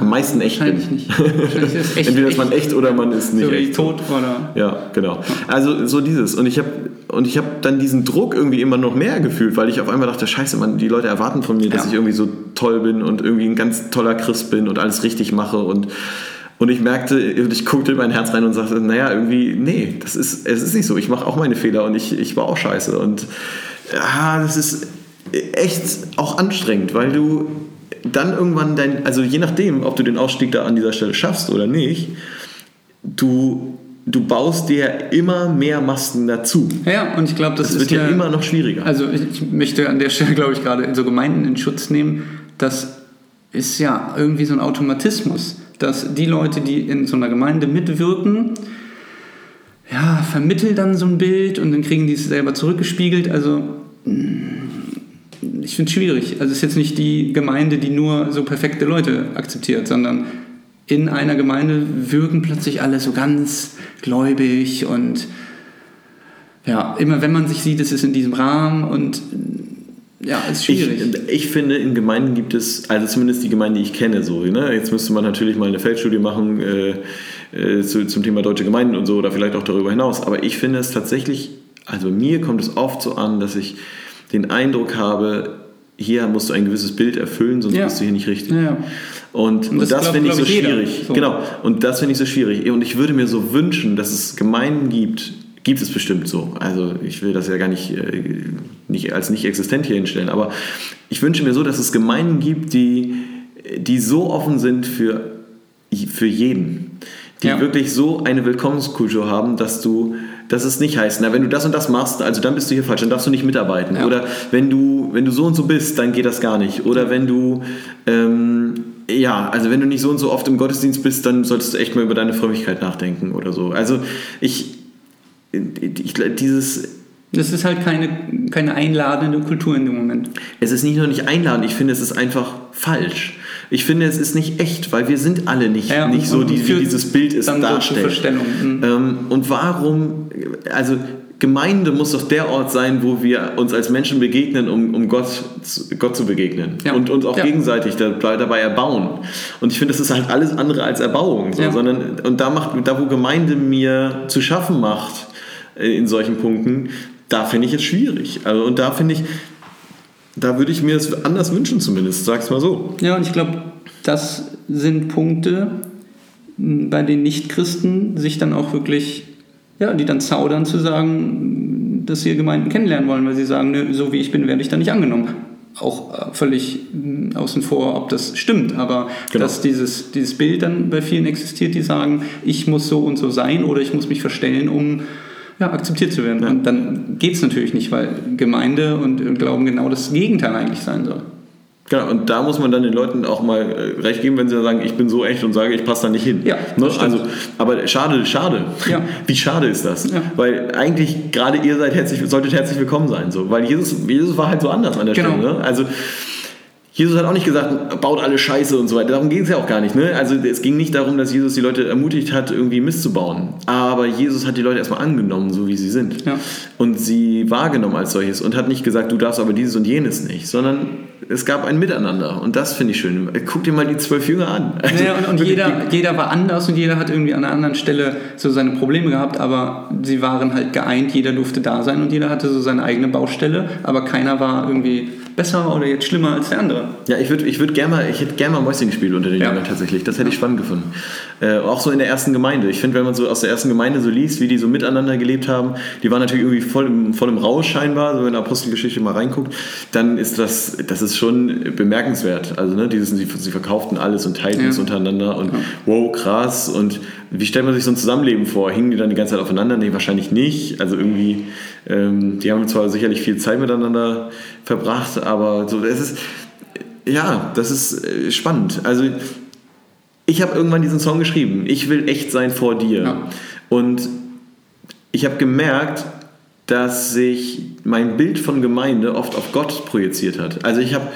Am meisten echt bin. Wahrscheinlich nicht. Wahrscheinlich ist echt, Entweder ist man echt oder man ist nicht so echt. tot oder. Ja, genau. Also so dieses. Und ich habe und ich habe dann diesen Druck irgendwie immer noch mehr gefühlt, weil ich auf einmal dachte, scheiße, man, die Leute erwarten von mir, dass Ja. ich irgendwie so toll bin und irgendwie ein ganz toller Christ bin und alles richtig mache und und ich merkte, ich guckte in mein Herz rein und sagte, naja, irgendwie, nee, das ist, es ist nicht so. Ich mache auch meine Fehler und ich, ich war auch scheiße. Und ja, das ist echt auch anstrengend, weil du dann irgendwann dein, also je nachdem, ob du den Ausstieg da an dieser Stelle schaffst oder nicht, du, du baust dir immer mehr Masken dazu. Ja, und ich glaube, das, Das wird ja eine- immer noch schwieriger. Also ich möchte an der Stelle, glaube ich, gerade so Gemeinden in Schutz nehmen. Das ist ja irgendwie so ein Automatismus, dass die Leute, die in so einer Gemeinde mitwirken, ja, vermitteln dann so ein Bild und dann kriegen die es selber zurückgespiegelt. Also mm, ich finde es schwierig. Also es ist jetzt nicht die Gemeinde, die nur so perfekte Leute akzeptiert, sondern in einer Gemeinde wirken plötzlich alle so ganz gläubig und ja, immer wenn man sich sieht, ist es in diesem Rahmen und ja, ist schwierig. Ich, ich finde, in Gemeinden gibt es, also zumindest die Gemeinde, die ich kenne, so. Ne? Jetzt müsste man natürlich mal eine Feldstudie machen, äh, äh, zu, zum Thema deutsche Gemeinden und so oder vielleicht auch darüber hinaus. Aber ich finde es tatsächlich, also mir kommt es oft so an, dass ich den Eindruck habe, hier musst du ein gewisses Bild erfüllen, sonst Ja. bist du hier nicht richtig. Ja. Und, und das das, finde ich so jeder. schwierig. So. Genau. Und das finde ich so schwierig. Und ich würde mir so wünschen, dass es Gemeinden gibt, gibt es bestimmt so. Also ich will das ja gar nicht, äh, nicht als nicht existent hier hinstellen, aber ich wünsche mir so, dass es Gemeinden gibt, die, die so offen sind für, für jeden. Die Ja. wirklich so eine Willkommenskultur haben, dass du, dass es nicht heißt, na, wenn du das und das machst, also dann bist du hier falsch, dann darfst du nicht mitarbeiten. Ja. Oder wenn du, wenn du so und so bist, dann geht das gar nicht. Oder wenn du, ähm, ja, also wenn du nicht so und so oft im Gottesdienst bist, dann solltest du echt mal über deine Frömmigkeit nachdenken oder so. Also ich, ich dieses, Das ist halt keine, keine einladende Kultur in dem Moment. es ist nicht nur nicht einladend, ich finde, es ist einfach falsch. Ich finde, es ist nicht echt, weil wir sind alle nicht, Ja, nicht so, die, wie dieses Bild es darstellt. Mhm. Ähm, und warum, also Gemeinde muss doch der Ort sein, wo wir uns als Menschen begegnen, um, um Gott, zu- Gott zu begegnen. Ja. Und uns auch Ja. gegenseitig da, dabei erbauen. Und ich finde, das ist halt alles andere als Erbauung. So, Ja. sondern, und da, macht, da, wo Gemeinde mir zu schaffen macht, äh, in solchen Punkten, da finde ich es schwierig. Also, und da finde ich, da würde ich mir es anders wünschen zumindest, sag's mal so. Ja, und ich glaube, das sind Punkte, bei denen Nichtchristen sich dann auch wirklich, ja, die dann zaudern zu sagen, dass sie Gemeinden kennenlernen wollen, weil sie sagen, nö, so wie ich bin, werde ich da nicht angenommen. Auch äh, völlig außen vor, ob das stimmt, aber Genau. dass dieses, dieses Bild dann bei vielen existiert, die sagen, ich muss so und so sein oder ich muss mich verstellen, um ja, akzeptiert zu werden. Und dann geht es natürlich nicht, weil Gemeinde und Glauben genau das Gegenteil eigentlich sein soll. Genau, und da muss man dann den Leuten auch mal äh, recht geben, wenn sie sagen, ich bin so echt und sage, ich passe da nicht hin. Ja, ne? also, aber schade, schade. Ja. Wie schade ist das? Ja. Weil eigentlich gerade ihr seid herzlich, solltet herzlich willkommen sein. So. Weil Jesus, Jesus war halt so anders an der Genau. Stelle. Ne? Also Jesus hat auch nicht gesagt, baut alle Scheiße und so weiter. Darum ging es ja auch gar nicht. Ne? Also es ging nicht darum, dass Jesus die Leute ermutigt hat, irgendwie Mist zu bauen. Aber Jesus hat die Leute erstmal angenommen, so wie sie sind. Ja. Und sie wahrgenommen als solches und hat nicht gesagt, du darfst aber dieses und jenes nicht, sondern es gab ein Miteinander. Und das finde ich schön. Guck dir mal die zwölf Jünger an. Also, Ja, und, und wirklich, jeder, jeder war anders und jeder hat irgendwie an einer anderen Stelle so seine Probleme gehabt, aber sie waren halt geeint, jeder durfte da sein und jeder hatte so seine eigene Baustelle, aber keiner war irgendwie besser oder jetzt schlimmer als der andere. Ja, ich würde ich würd gerne mal, ich hätte gerne mal Mäuschen gespielt unter den Ja. Jüngern tatsächlich. Das hätte ich spannend gefunden. Äh, auch so in der ersten Gemeinde. Ich finde, wenn man so aus der ersten Gemeinde so liest, wie die so miteinander gelebt haben, die waren natürlich irgendwie voll im, voll im Rausch scheinbar, so wenn der Apostelgeschichte mal reinguckt, dann ist das, das ist schon bemerkenswert. Also, ne, dieses, sie, sie verkauften alles und teilten Ja. es untereinander und wow, krass. Und wie stellt man sich so ein Zusammenleben vor? Hingen die dann die ganze Zeit aufeinander? Nee, wahrscheinlich nicht. Also irgendwie, ähm, die haben zwar sicherlich viel Zeit miteinander verbracht, aber so, es ist, ja, das ist äh, spannend. Also ich habe irgendwann diesen Song geschrieben. Ich will echt sein vor dir. Ja. Und ich habe gemerkt, dass sich mein Bild von Gemeinde oft auf Gott projiziert hat. Also ich habe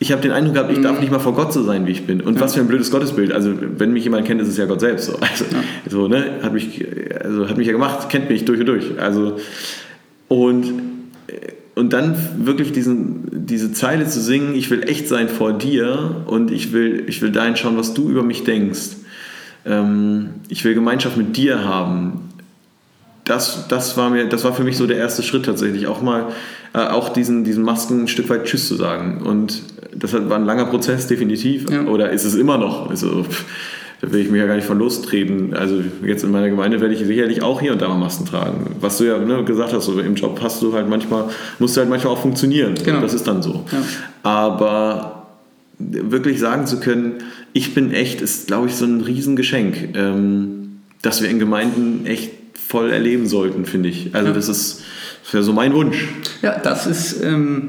ich habe den Eindruck gehabt, ich darf nicht mal vor Gott so sein, wie ich bin. Und was für ein blödes Gottesbild. Also wenn mich jemand kennt, ist es ja Gott selbst. So, also, so ne, hat mich, also hat mich ja gemacht, kennt mich durch und durch. Also und und dann wirklich diesen, diese Zeile zu singen, ich will echt sein vor dir und ich will, ich will dahin schauen, was du über mich denkst. Ähm, ich will Gemeinschaft mit dir haben. Das, das, war mir, das war für mich so der erste Schritt tatsächlich, auch mal äh, auch diesen, diesen Masken ein Stück weit Tschüss zu sagen. Und das war ein langer Prozess, definitiv. Ja. Oder ist es immer noch? Also, pff, da will ich mich ja gar nicht von lostreten. Also jetzt in meiner Gemeinde werde ich sicherlich auch hier und da mal Masken tragen. Was du ja ne, gesagt hast, so im Job hast du halt manchmal, musst du halt manchmal auch funktionieren. Genau. Das ist dann so. Ja. Aber wirklich sagen zu können, ich bin echt, ist, glaube ich, so ein Riesengeschenk, ähm, das wir in Gemeinden echt voll erleben sollten, finde ich. Also Ja. das ist wäre so mein Wunsch. Ja, das ist ähm,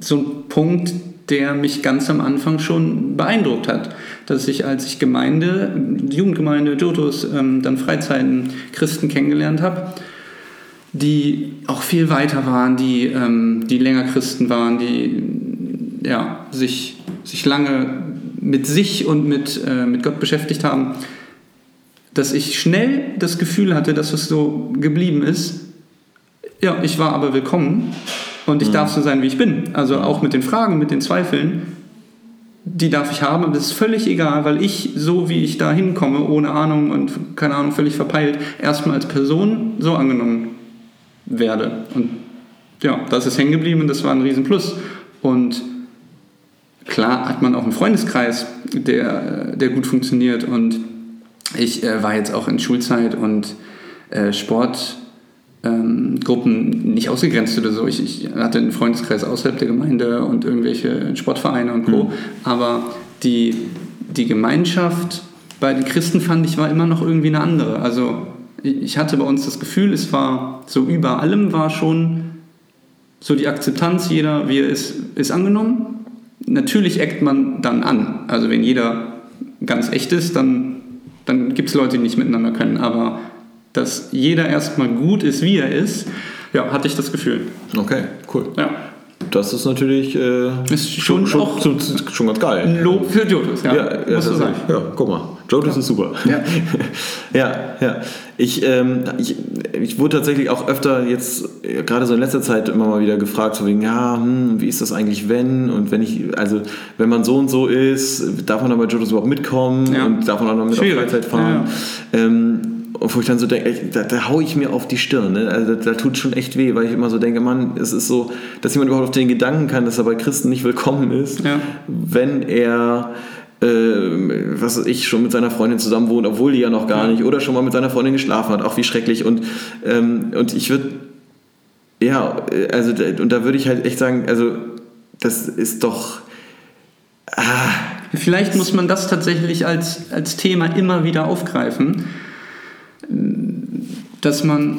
so ein Punkt, der mich ganz am Anfang schon beeindruckt hat. Dass ich, als ich Gemeinde, Jugendgemeinde, Jotos, ähm, dann Freizeiten, Christen kennengelernt habe, die auch viel weiter waren, die, ähm, die länger Christen waren, die ja, sich, sich lange mit sich und mit, äh, mit Gott beschäftigt haben, dass ich schnell das Gefühl hatte, dass es so geblieben ist. Ja, ich war aber willkommen und ich darf so sein, wie ich bin. Also auch mit den Fragen, mit den Zweifeln. Die darf ich haben, aber das ist völlig egal, weil ich, so wie ich da hinkomme, ohne Ahnung und keine Ahnung, völlig verpeilt, erstmal als Person so angenommen werde. Und ja, das ist hängen geblieben und das war ein Riesenplus. Und klar hat man auch einen Freundeskreis, der, der gut funktioniert und ich äh, war jetzt auch in Schulzeit und äh, Sport ähm, Gruppen nicht ausgegrenzt oder so. Ich, ich, hatte einen Freundeskreis außerhalb der Gemeinde und irgendwelche Sportvereine und Co. Mhm. Aber die, die Gemeinschaft bei den Christen fand ich war immer noch irgendwie eine andere. Also ich hatte bei uns das Gefühl, es war so über allem war schon so die Akzeptanz, jeder wie er ist, ist angenommen. Natürlich eckt man dann an. Also wenn jeder ganz echt ist, dann, dann gibt es Leute, die nicht miteinander können. Aber dass jeder erstmal gut ist, wie er ist, ja, hatte ich das Gefühl. Okay, cool. Ja. Das ist natürlich äh, ist schon, schon, auch schon, schon, ganz geil. Ein Lob für Jotus, ja. Ja, ja, sagen. ja guck mal. Jotus ja. ist super. Ja, ja. ja. Ich, ähm, ich, ich wurde tatsächlich auch öfter jetzt, gerade so in letzter Zeit, immer mal wieder gefragt, so wegen, ja, hm, wie ist das eigentlich, wenn? Und wenn ich, also, wenn man so und so ist, darf man dann bei Jotus überhaupt mitkommen? Ja. Und darf man auch noch mit Schwierig. auf Freizeit fahren? Ähm, wo ich dann so denke, da, da haue ich mir auf die Stirn. Ne? Also da, da, tut schon echt weh, weil ich immer so denke, Mann, es ist so, dass jemand überhaupt auf den Gedanken kann, dass er bei Christen nicht willkommen ist, ja. wenn er äh, was weiß ich, schon mit seiner Freundin zusammen wohnt, obwohl die ja noch gar nicht, oder schon mal mit seiner Freundin geschlafen hat, auch wie schrecklich. Und, ähm, und ich würde, ja, also, und da würde ich halt echt sagen, also, das ist doch. Ah. Vielleicht muss man das tatsächlich als, als Thema immer wieder aufgreifen dass man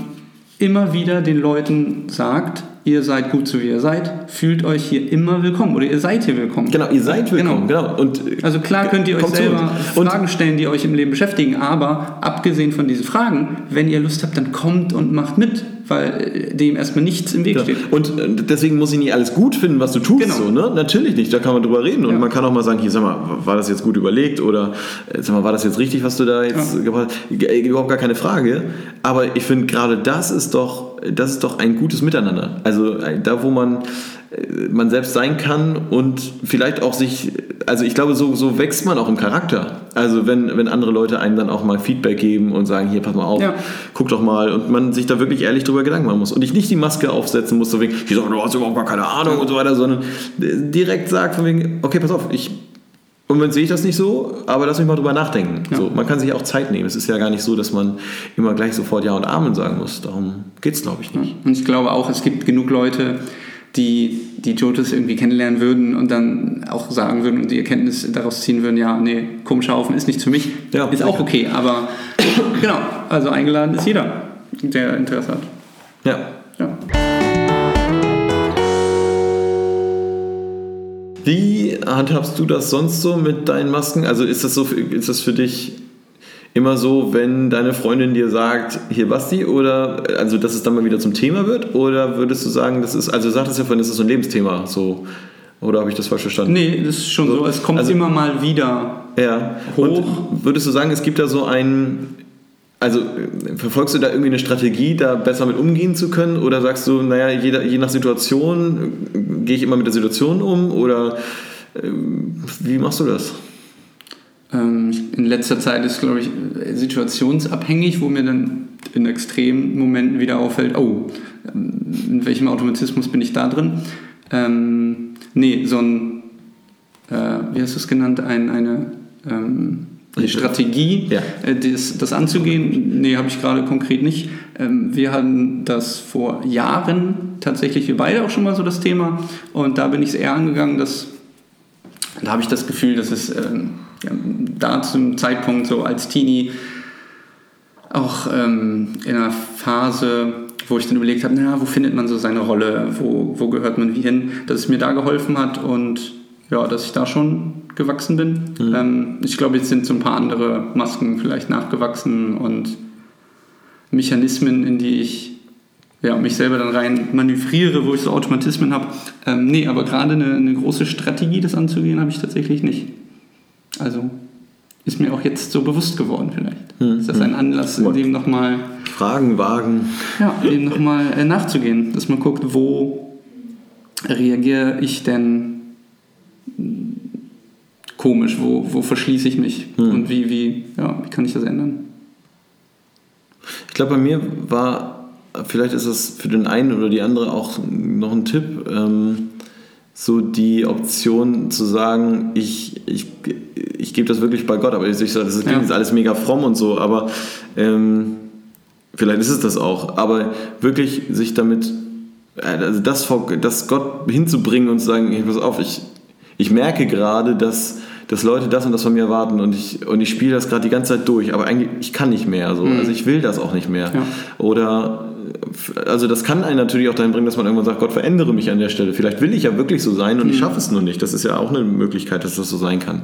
immer wieder den Leuten sagt, ihr seid gut so wie ihr seid, fühlt euch hier immer willkommen oder ihr seid hier willkommen. Genau, ihr seid willkommen, genau. genau. Und also klar könnt ihr euch selber Fragen stellen, die euch im Leben beschäftigen, aber abgesehen von diesen Fragen, wenn ihr Lust habt, dann kommt und macht mit weil dem erstmal nichts im Weg ja. steht. Und äh, deswegen muss ich nicht alles gut finden, was du tust. Genau. So, ne? Natürlich nicht, da kann man drüber reden. Und ja. man kann auch mal sagen, hier, sag mal, war das jetzt gut überlegt oder äh, sag mal, war das jetzt richtig, was du da jetzt ja. gebracht hast? Äh, überhaupt gar keine Frage. Aber ich finde, gerade das ist doch, das ist doch ein gutes Miteinander. Also da, wo man man selbst sein kann und vielleicht auch sich, also ich glaube, so, so wächst man auch im Charakter. Also wenn, wenn andere Leute einem dann auch mal Feedback geben und sagen, hier, pass mal auf, ja. guck doch mal und man sich da wirklich ehrlich drüber Gedanken machen muss und ich nicht die Maske aufsetzen muss, so wegen, ich sage, du hast überhaupt gar keine Ahnung und so weiter, sondern direkt sagt von wegen, okay, pass auf, ich im Moment sehe ich das nicht so, aber lass mich mal drüber nachdenken. Ja. So, man kann sich auch Zeit nehmen. Es ist ja gar nicht so, dass man immer gleich sofort Ja und Amen sagen muss. Darum geht es, glaube ich, nicht. Und ich glaube auch, es gibt genug Leute, die die Jotus irgendwie kennenlernen würden und dann auch sagen würden und die Erkenntnis daraus ziehen würden, ja, nee, komischer Haufen ist nicht für mich, ja, ist auch okay. Aber genau, also eingeladen ist jeder, der Interesse hat. Ja. ja. Wie handhabst du das sonst so mit deinen Masken? Also ist das so, ist das für dich immer so, wenn deine Freundin dir sagt, hier Basti, oder also dass es dann mal wieder zum Thema wird? Oder würdest du sagen, das ist, also du sagtest ja vorhin, das ist so ein Lebensthema, so. Oder habe ich das falsch verstanden? Nee, das ist schon so. so. Es kommt also, immer mal wieder ja. hoch. Und würdest du sagen, es gibt da so einen, also verfolgst du da irgendwie eine Strategie, da besser mit umgehen zu können? Oder sagst du, naja, jeder, je nach Situation gehe ich immer mit der Situation um? Oder äh, wie machst du das? Ähm, in letzter Zeit ist, glaube ich, situationsabhängig, wo mir dann in extremen Momenten wieder auffällt, oh, ähm, in welchem Automatismus bin ich da drin? Ähm, nee, so ein, äh, wie hast du es genannt, ein, eine, ähm, Strategie, ja. äh, das, das anzugehen, nee, habe ich gerade konkret nicht. Ähm, wir hatten das vor Jahren tatsächlich, wir beide auch schon mal so das Thema und da bin ich es eher angegangen, dass da habe ich das Gefühl, dass es ähm, da zum Zeitpunkt so als Teenie auch ähm, in einer Phase, wo ich dann überlegt habe, naja, wo findet man so seine Rolle, wo, wo gehört man wie hin, dass es mir da geholfen hat und ja, dass ich da schon gewachsen bin. Mhm. Ähm, ich glaube, jetzt sind so ein paar andere Masken vielleicht nachgewachsen und Mechanismen, in die ich ja, mich selber dann rein manövriere, wo ich so Automatismen habe. Ähm, nee, aber gerade eine, eine große Strategie, das anzugehen, habe ich tatsächlich nicht. Also ist mir auch jetzt so bewusst geworden vielleicht. Hm, ist das ein hm. Anlass, in dem nochmal... Fragen wagen. Ja, dem nochmal äh, nachzugehen. Dass man guckt, wo reagiere ich denn komisch, wo, wo verschließe ich mich und wie, wie, ja, wie kann ich das ändern? Ich glaube, bei mir war, vielleicht ist das für den einen oder die andere auch noch ein Tipp, ähm, so die Option zu sagen, ich, ich, ich gebe das wirklich bei Gott, aber ich, sage, das klingt Ja. jetzt alles mega fromm und so, aber ähm, vielleicht ist es das auch, aber wirklich sich damit, äh, also das, vor- das Gott hinzubringen und zu sagen, hey, pass auf, ich, ich merke gerade, dass, dass Leute das und das von mir erwarten und ich, und ich spiele das gerade die ganze Zeit durch, aber eigentlich, ich kann nicht mehr, so. also ich will das auch nicht mehr. Ja. Oder also das kann einen natürlich auch dahin bringen, dass man irgendwann sagt, Gott, verändere mich an der Stelle. Vielleicht will ich ja wirklich so sein und ich schaffe es nur nicht. Das ist ja auch eine Möglichkeit, dass das so sein kann.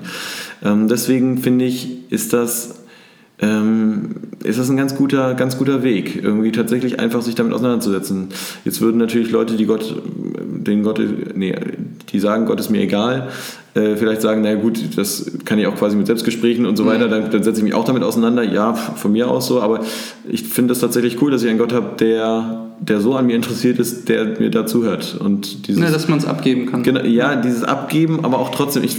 Ähm, deswegen finde ich, ist das, ähm, ist das ein ganz guter, ganz guter Weg, irgendwie tatsächlich einfach sich damit auseinanderzusetzen. Jetzt würden natürlich Leute, die Gott, den Gott, nee, die sagen, Gott ist mir egal, äh, vielleicht sagen, naja gut, das kann ich auch quasi mit Selbstgesprächen und so weiter, dann, dann setze ich mich auch damit auseinander. Ja, von mir aus so, aber ich finde es tatsächlich cool, dass ich einen Gott habe, der, der so an mir interessiert ist, der mir da zuhört. Und dieses, Ne, dass man es abgeben kann. Genau, ja, dieses Abgeben, aber auch trotzdem, ich,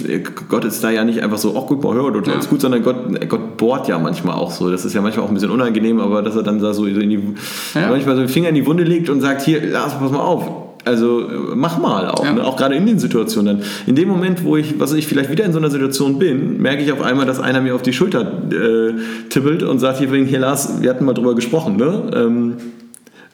Gott ist da ja nicht einfach so, ach guck mal, hör, du alles Ja. gut, sondern Gott, Gott bohrt ja manchmal auch so. Das ist ja manchmal auch ein bisschen unangenehm, aber dass er dann da so in die, Ja. manchmal so den Finger in die Wunde legt und sagt, hier, Lars, pass mal auf. Also mach mal auch, Ja. ne? auch gerade in den Situationen. Dann. In dem Moment, wo ich, was ich vielleicht wieder in so einer Situation bin, merke ich auf einmal, dass einer mir auf die Schulter äh, tippelt und sagt, hier, hier Lars, wir hatten mal drüber gesprochen, ne? Ähm,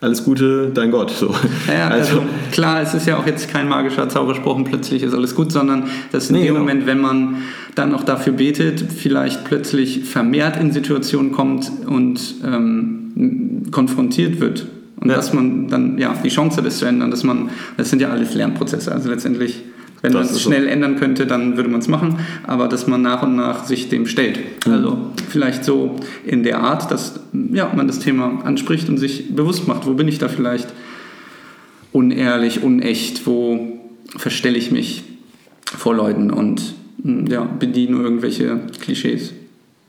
alles Gute, dein Gott. So. Ja, ja, also, klar, es ist ja auch jetzt kein magischer Zauberspruch und plötzlich ist alles gut, sondern dass in Nee, dem genau. Moment, wenn man dann auch dafür betet, vielleicht plötzlich vermehrt in Situationen kommt und ähm, konfrontiert wird. Und Ja. dass man dann ja die Chance hat, es zu ändern, dass man, das sind ja alles Lernprozesse. Also letztendlich, wenn man es ist so. schnell ändern könnte, dann würde man es machen, aber dass man nach und nach sich dem stellt. Mhm. Also vielleicht so in der Art, dass ja, man das Thema anspricht und sich bewusst macht, wo bin ich da vielleicht unehrlich, unecht, wo verstelle ich mich vor Leuten und mm, ja, bediene irgendwelche Klischees.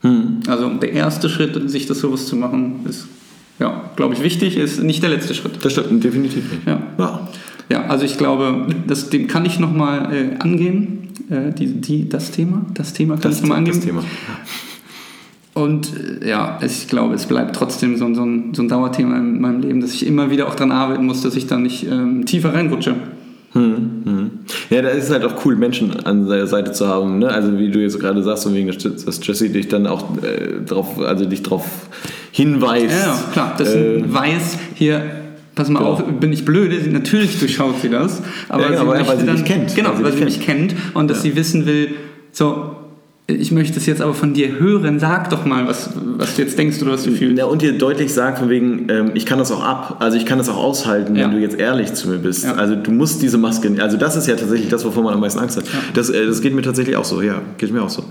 Hm. Also der erste Schritt, sich das bewusst zu machen, ist, ja, glaube ich, wichtig, ist nicht der letzte Schritt. Das stimmt definitiv. Ja. Ja. Ja, also ich glaube, das, dem kann ich nochmal äh, angehen, äh, die, die, das Thema, das Thema kann Das, ich nochmal angehen. das Thema. Und äh, ja, ich glaube, es bleibt trotzdem so, ein- so, ein, so ein Dauerthema in meinem Leben, dass ich immer wieder auch dran arbeiten muss, dass ich da nicht ähm, tiefer reinrutsche. Ja, da ist es halt auch cool, Menschen an seiner Seite zu haben. Ne? Also wie du jetzt gerade sagst, von wegen, dass Jesse dich dann auch äh, drauf, also dich drauf hinweist. Ja, ja klar, das Äh, weiß hier, pass mal genau. auf, bin ich blöde, natürlich durchschaut sie das, aber Ja, genau, sie weil- weil möchte sie dann, dich kennt, Genau, weil sie weil sie mich kennt. und dass sie wissen will, so, ich möchte es jetzt aber von dir hören, sag doch mal, was, was du jetzt denkst oder was du fühlst. Ja, und dir deutlich sagt, von wegen, ähm, ich kann das auch ab, also ich kann das auch aushalten, Ja. wenn du jetzt ehrlich zu mir bist. Ja. Also du musst diese Maske, also das ist ja tatsächlich das, wovor man am meisten Angst hat. Das, äh, das geht mir tatsächlich auch so, ja, geht mir auch so.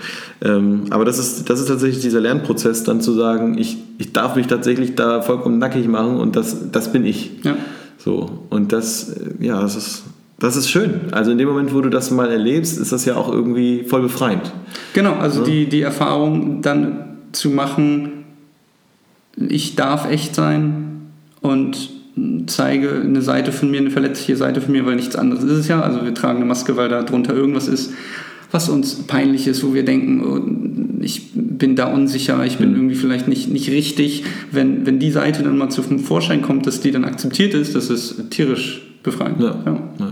Ähm, aber das ist, das ist tatsächlich dieser Lernprozess, dann zu sagen, ich, ich darf mich tatsächlich da vollkommen nackig machen und das, das bin ich. Ja. So, und das, äh, ja, das ist, das ist schön. Also in dem Moment, wo du das mal erlebst, ist das ja auch irgendwie voll befreiend. Genau, also die, die Erfahrung dann zu machen, ich darf echt sein und zeige eine Seite von mir, eine verletzliche Seite von mir, weil nichts anderes ist es ja. Also wir tragen eine Maske, weil da drunter irgendwas ist, was uns peinlich ist, wo wir denken, oh, ich bin da unsicher, ich bin irgendwie vielleicht nicht, nicht richtig. Wenn, wenn die Seite dann mal zum Vorschein kommt, dass die dann akzeptiert ist, das ist tierisch befreiend. Ja. Ja.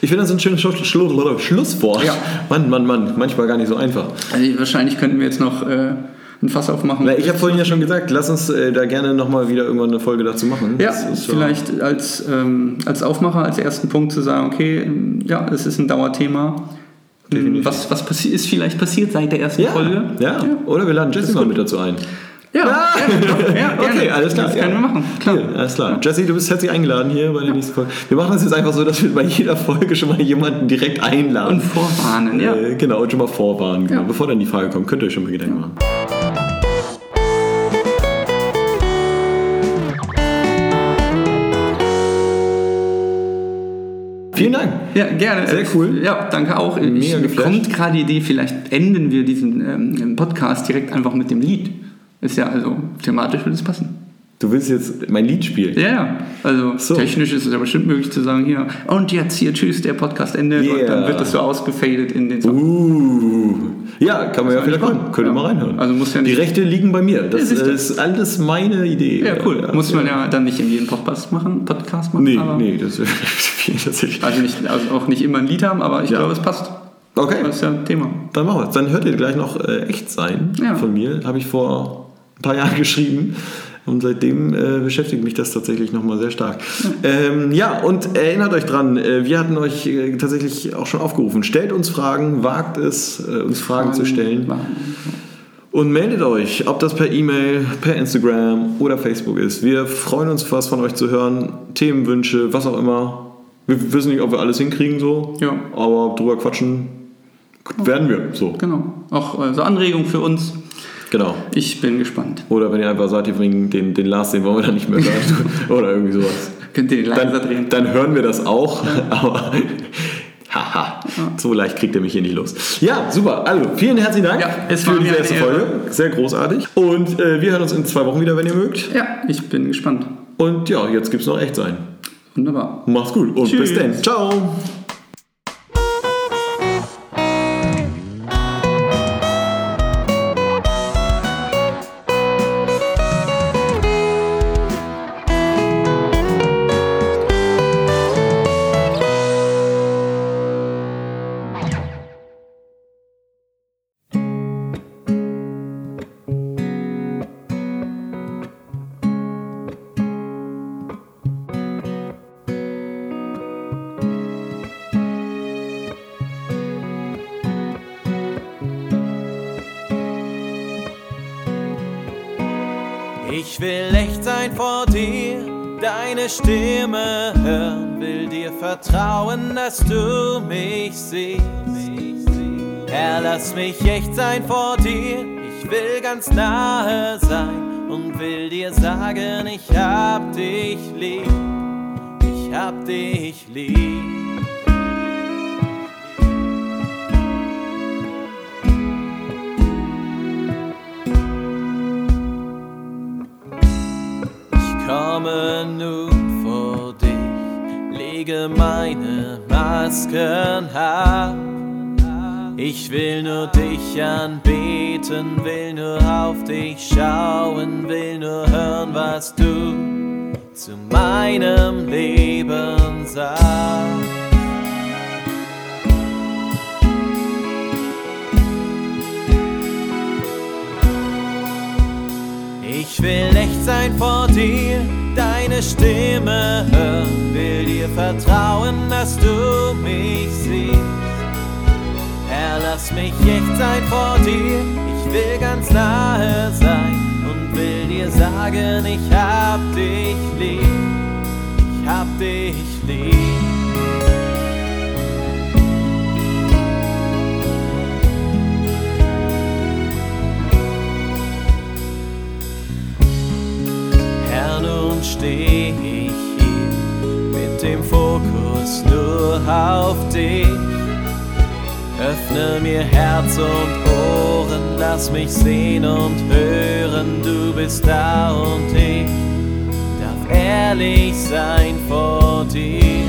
Ich finde das ein schönes Schluss, Schluss, Schlusswort. Ja. Mann, Mann, Mann, manchmal gar nicht so einfach. Also wahrscheinlich könnten wir jetzt noch äh, ein Fass aufmachen. Na, ich habe vorhin ja schon gesagt, lass uns äh, da gerne nochmal wieder irgendwann eine Folge dazu machen. Ja, vielleicht als, ähm, als Aufmacher, als ersten Punkt zu sagen, okay, ähm, ja, es ist ein Dauerthema. Definitiv. Was, was ist vielleicht passiert seit der ersten Ja, Folge? ja. oder wir laden Jesse mal mit dazu ein. Ja, ja, ja, Okay, alles klar. Das können wir machen, klar. Hier, alles klar. Jesse, du bist herzlich eingeladen hier bei der nächsten Folge. Wir machen das jetzt einfach so, dass wir bei jeder Folge schon mal jemanden direkt einladen. Und vorwarnen, ja. Äh, genau, und schon mal vorwarnen. Genau. Bevor dann die Frage kommt, könnt ihr euch schon mal Gedanken machen. Vielen Dank. Ja, gerne. Sehr cool. Ja, danke auch. Mega geflasht. kommt gerade die Idee, vielleicht enden wir diesen ähm, Podcast direkt einfach mit dem Lied. Ist ja, also thematisch würde es passen. Du willst jetzt mein Lied spielen? Ja, ja. Also So. technisch ist es ja bestimmt möglich zu sagen, hier, und jetzt hier, tschüss, der Podcast endet. Und Yeah. dann wird das so ausgefadet in den Song. Uh. Ja, kann man ja Das vielleicht ist machen. Könnt ihr Ja. mal reinhören. Also muss ja Die nicht- Rechte liegen bei mir. Das Ja, du. ist alles meine Idee. Ja, cool. Muss man ja dann nicht in jedem Podcast machen, Podcast machen. Nee, nee, das wäre viel tatsächlich. Also, nicht, also auch nicht immer ein Lied haben, aber ich Ja. glaube, es passt. Okay, Das ist ja ein Thema. dann machen wir es. Dann hört ihr gleich noch äh, echt sein Ja. von mir. Habe ich vor ein paar Jahren geschrieben. Und seitdem äh, beschäftigt mich das tatsächlich nochmal sehr stark. Ähm, ja, und erinnert euch dran, äh, wir hatten euch äh, tatsächlich auch schon aufgerufen. Stellt uns Fragen, wagt es, äh, uns Fragen, zu stellen. Und meldet euch, ob das per E-Mail, per Instagram oder Facebook ist. Wir freuen uns, was von euch zu hören. Themenwünsche, was auch immer. Wir wissen nicht, ob wir alles hinkriegen so. Ja. Aber drüber quatschen werden wir so. Genau. Auch äh, so Anregungen für uns. Genau. Ich bin gespannt. Oder wenn ihr einfach sagt, ihr bringt den, den Lars, den wollen wir dann nicht mehr hören. oder irgendwie sowas. Könnt ihr den leiser Dann, drehen? dann hören wir das auch. Aber haha, so leicht kriegt er mich hier nicht los. Ja, super. Also, vielen herzlichen Dank Ja, es für die erste. Folge. Sehr großartig. Und äh, wir hören uns in zwei Wochen wieder, wenn ihr mögt. Ja, ich bin gespannt. Und ja, jetzt gibt's noch echt sein. Wunderbar. Macht's gut und Tschüss. bis dann. Ciao. Dass du mich siehst. Herr, lass mich echt sein vor dir, ich will ganz nahe sein und will dir sagen, ich hab dich lieb, ich hab dich lieb. Komme nun vor dich, lege meine Masken ab. Ich will nur dich anbeten, will nur auf dich schauen, will nur hören, was du zu meinem Leben sagst. Ich will echt sein vor dir, deine Stimme hören, will dir vertrauen, dass du mich siehst. Herr, lass mich echt sein vor dir, ich will ganz nahe sein und will dir sagen, ich hab dich lieb, ich hab dich lieb. Nun steh ich hier mit dem Fokus nur auf dich. Öffne mir Herz und Ohren, lass mich sehen und hören, du bist da und ich darf ehrlich sein vor dir.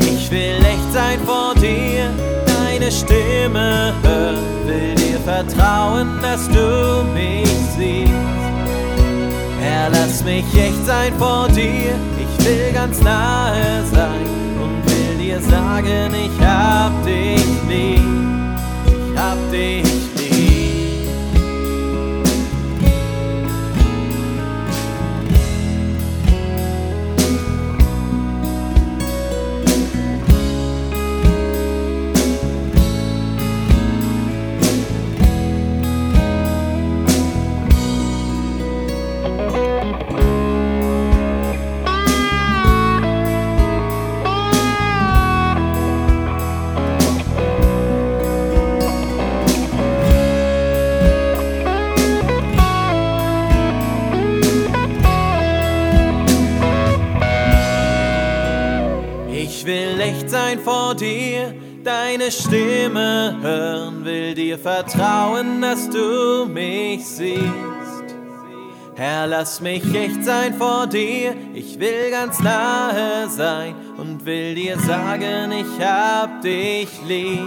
Ich will echt sein vor dir, deine Stimme hören, will dir vertrauen, dass du mich siehst. Herr, lass mich echt sein vor dir, ich will ganz nahe deine Stimme hören, will dir vertrauen, dass du mich siehst. Herr, lass mich echt sein vor dir, ich will ganz nahe sein und will dir sagen, ich hab dich lieb.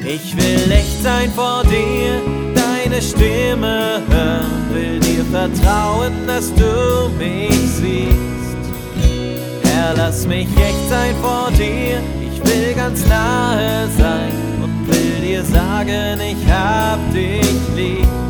Ich will echt sein vor dir, deine Stimme hören, will dir vertrauen, dass du mich siehst. Herr, lass mich echt sein vor dir, ich will ganz nahe sein und will dir sagen, ich hab dich lieb.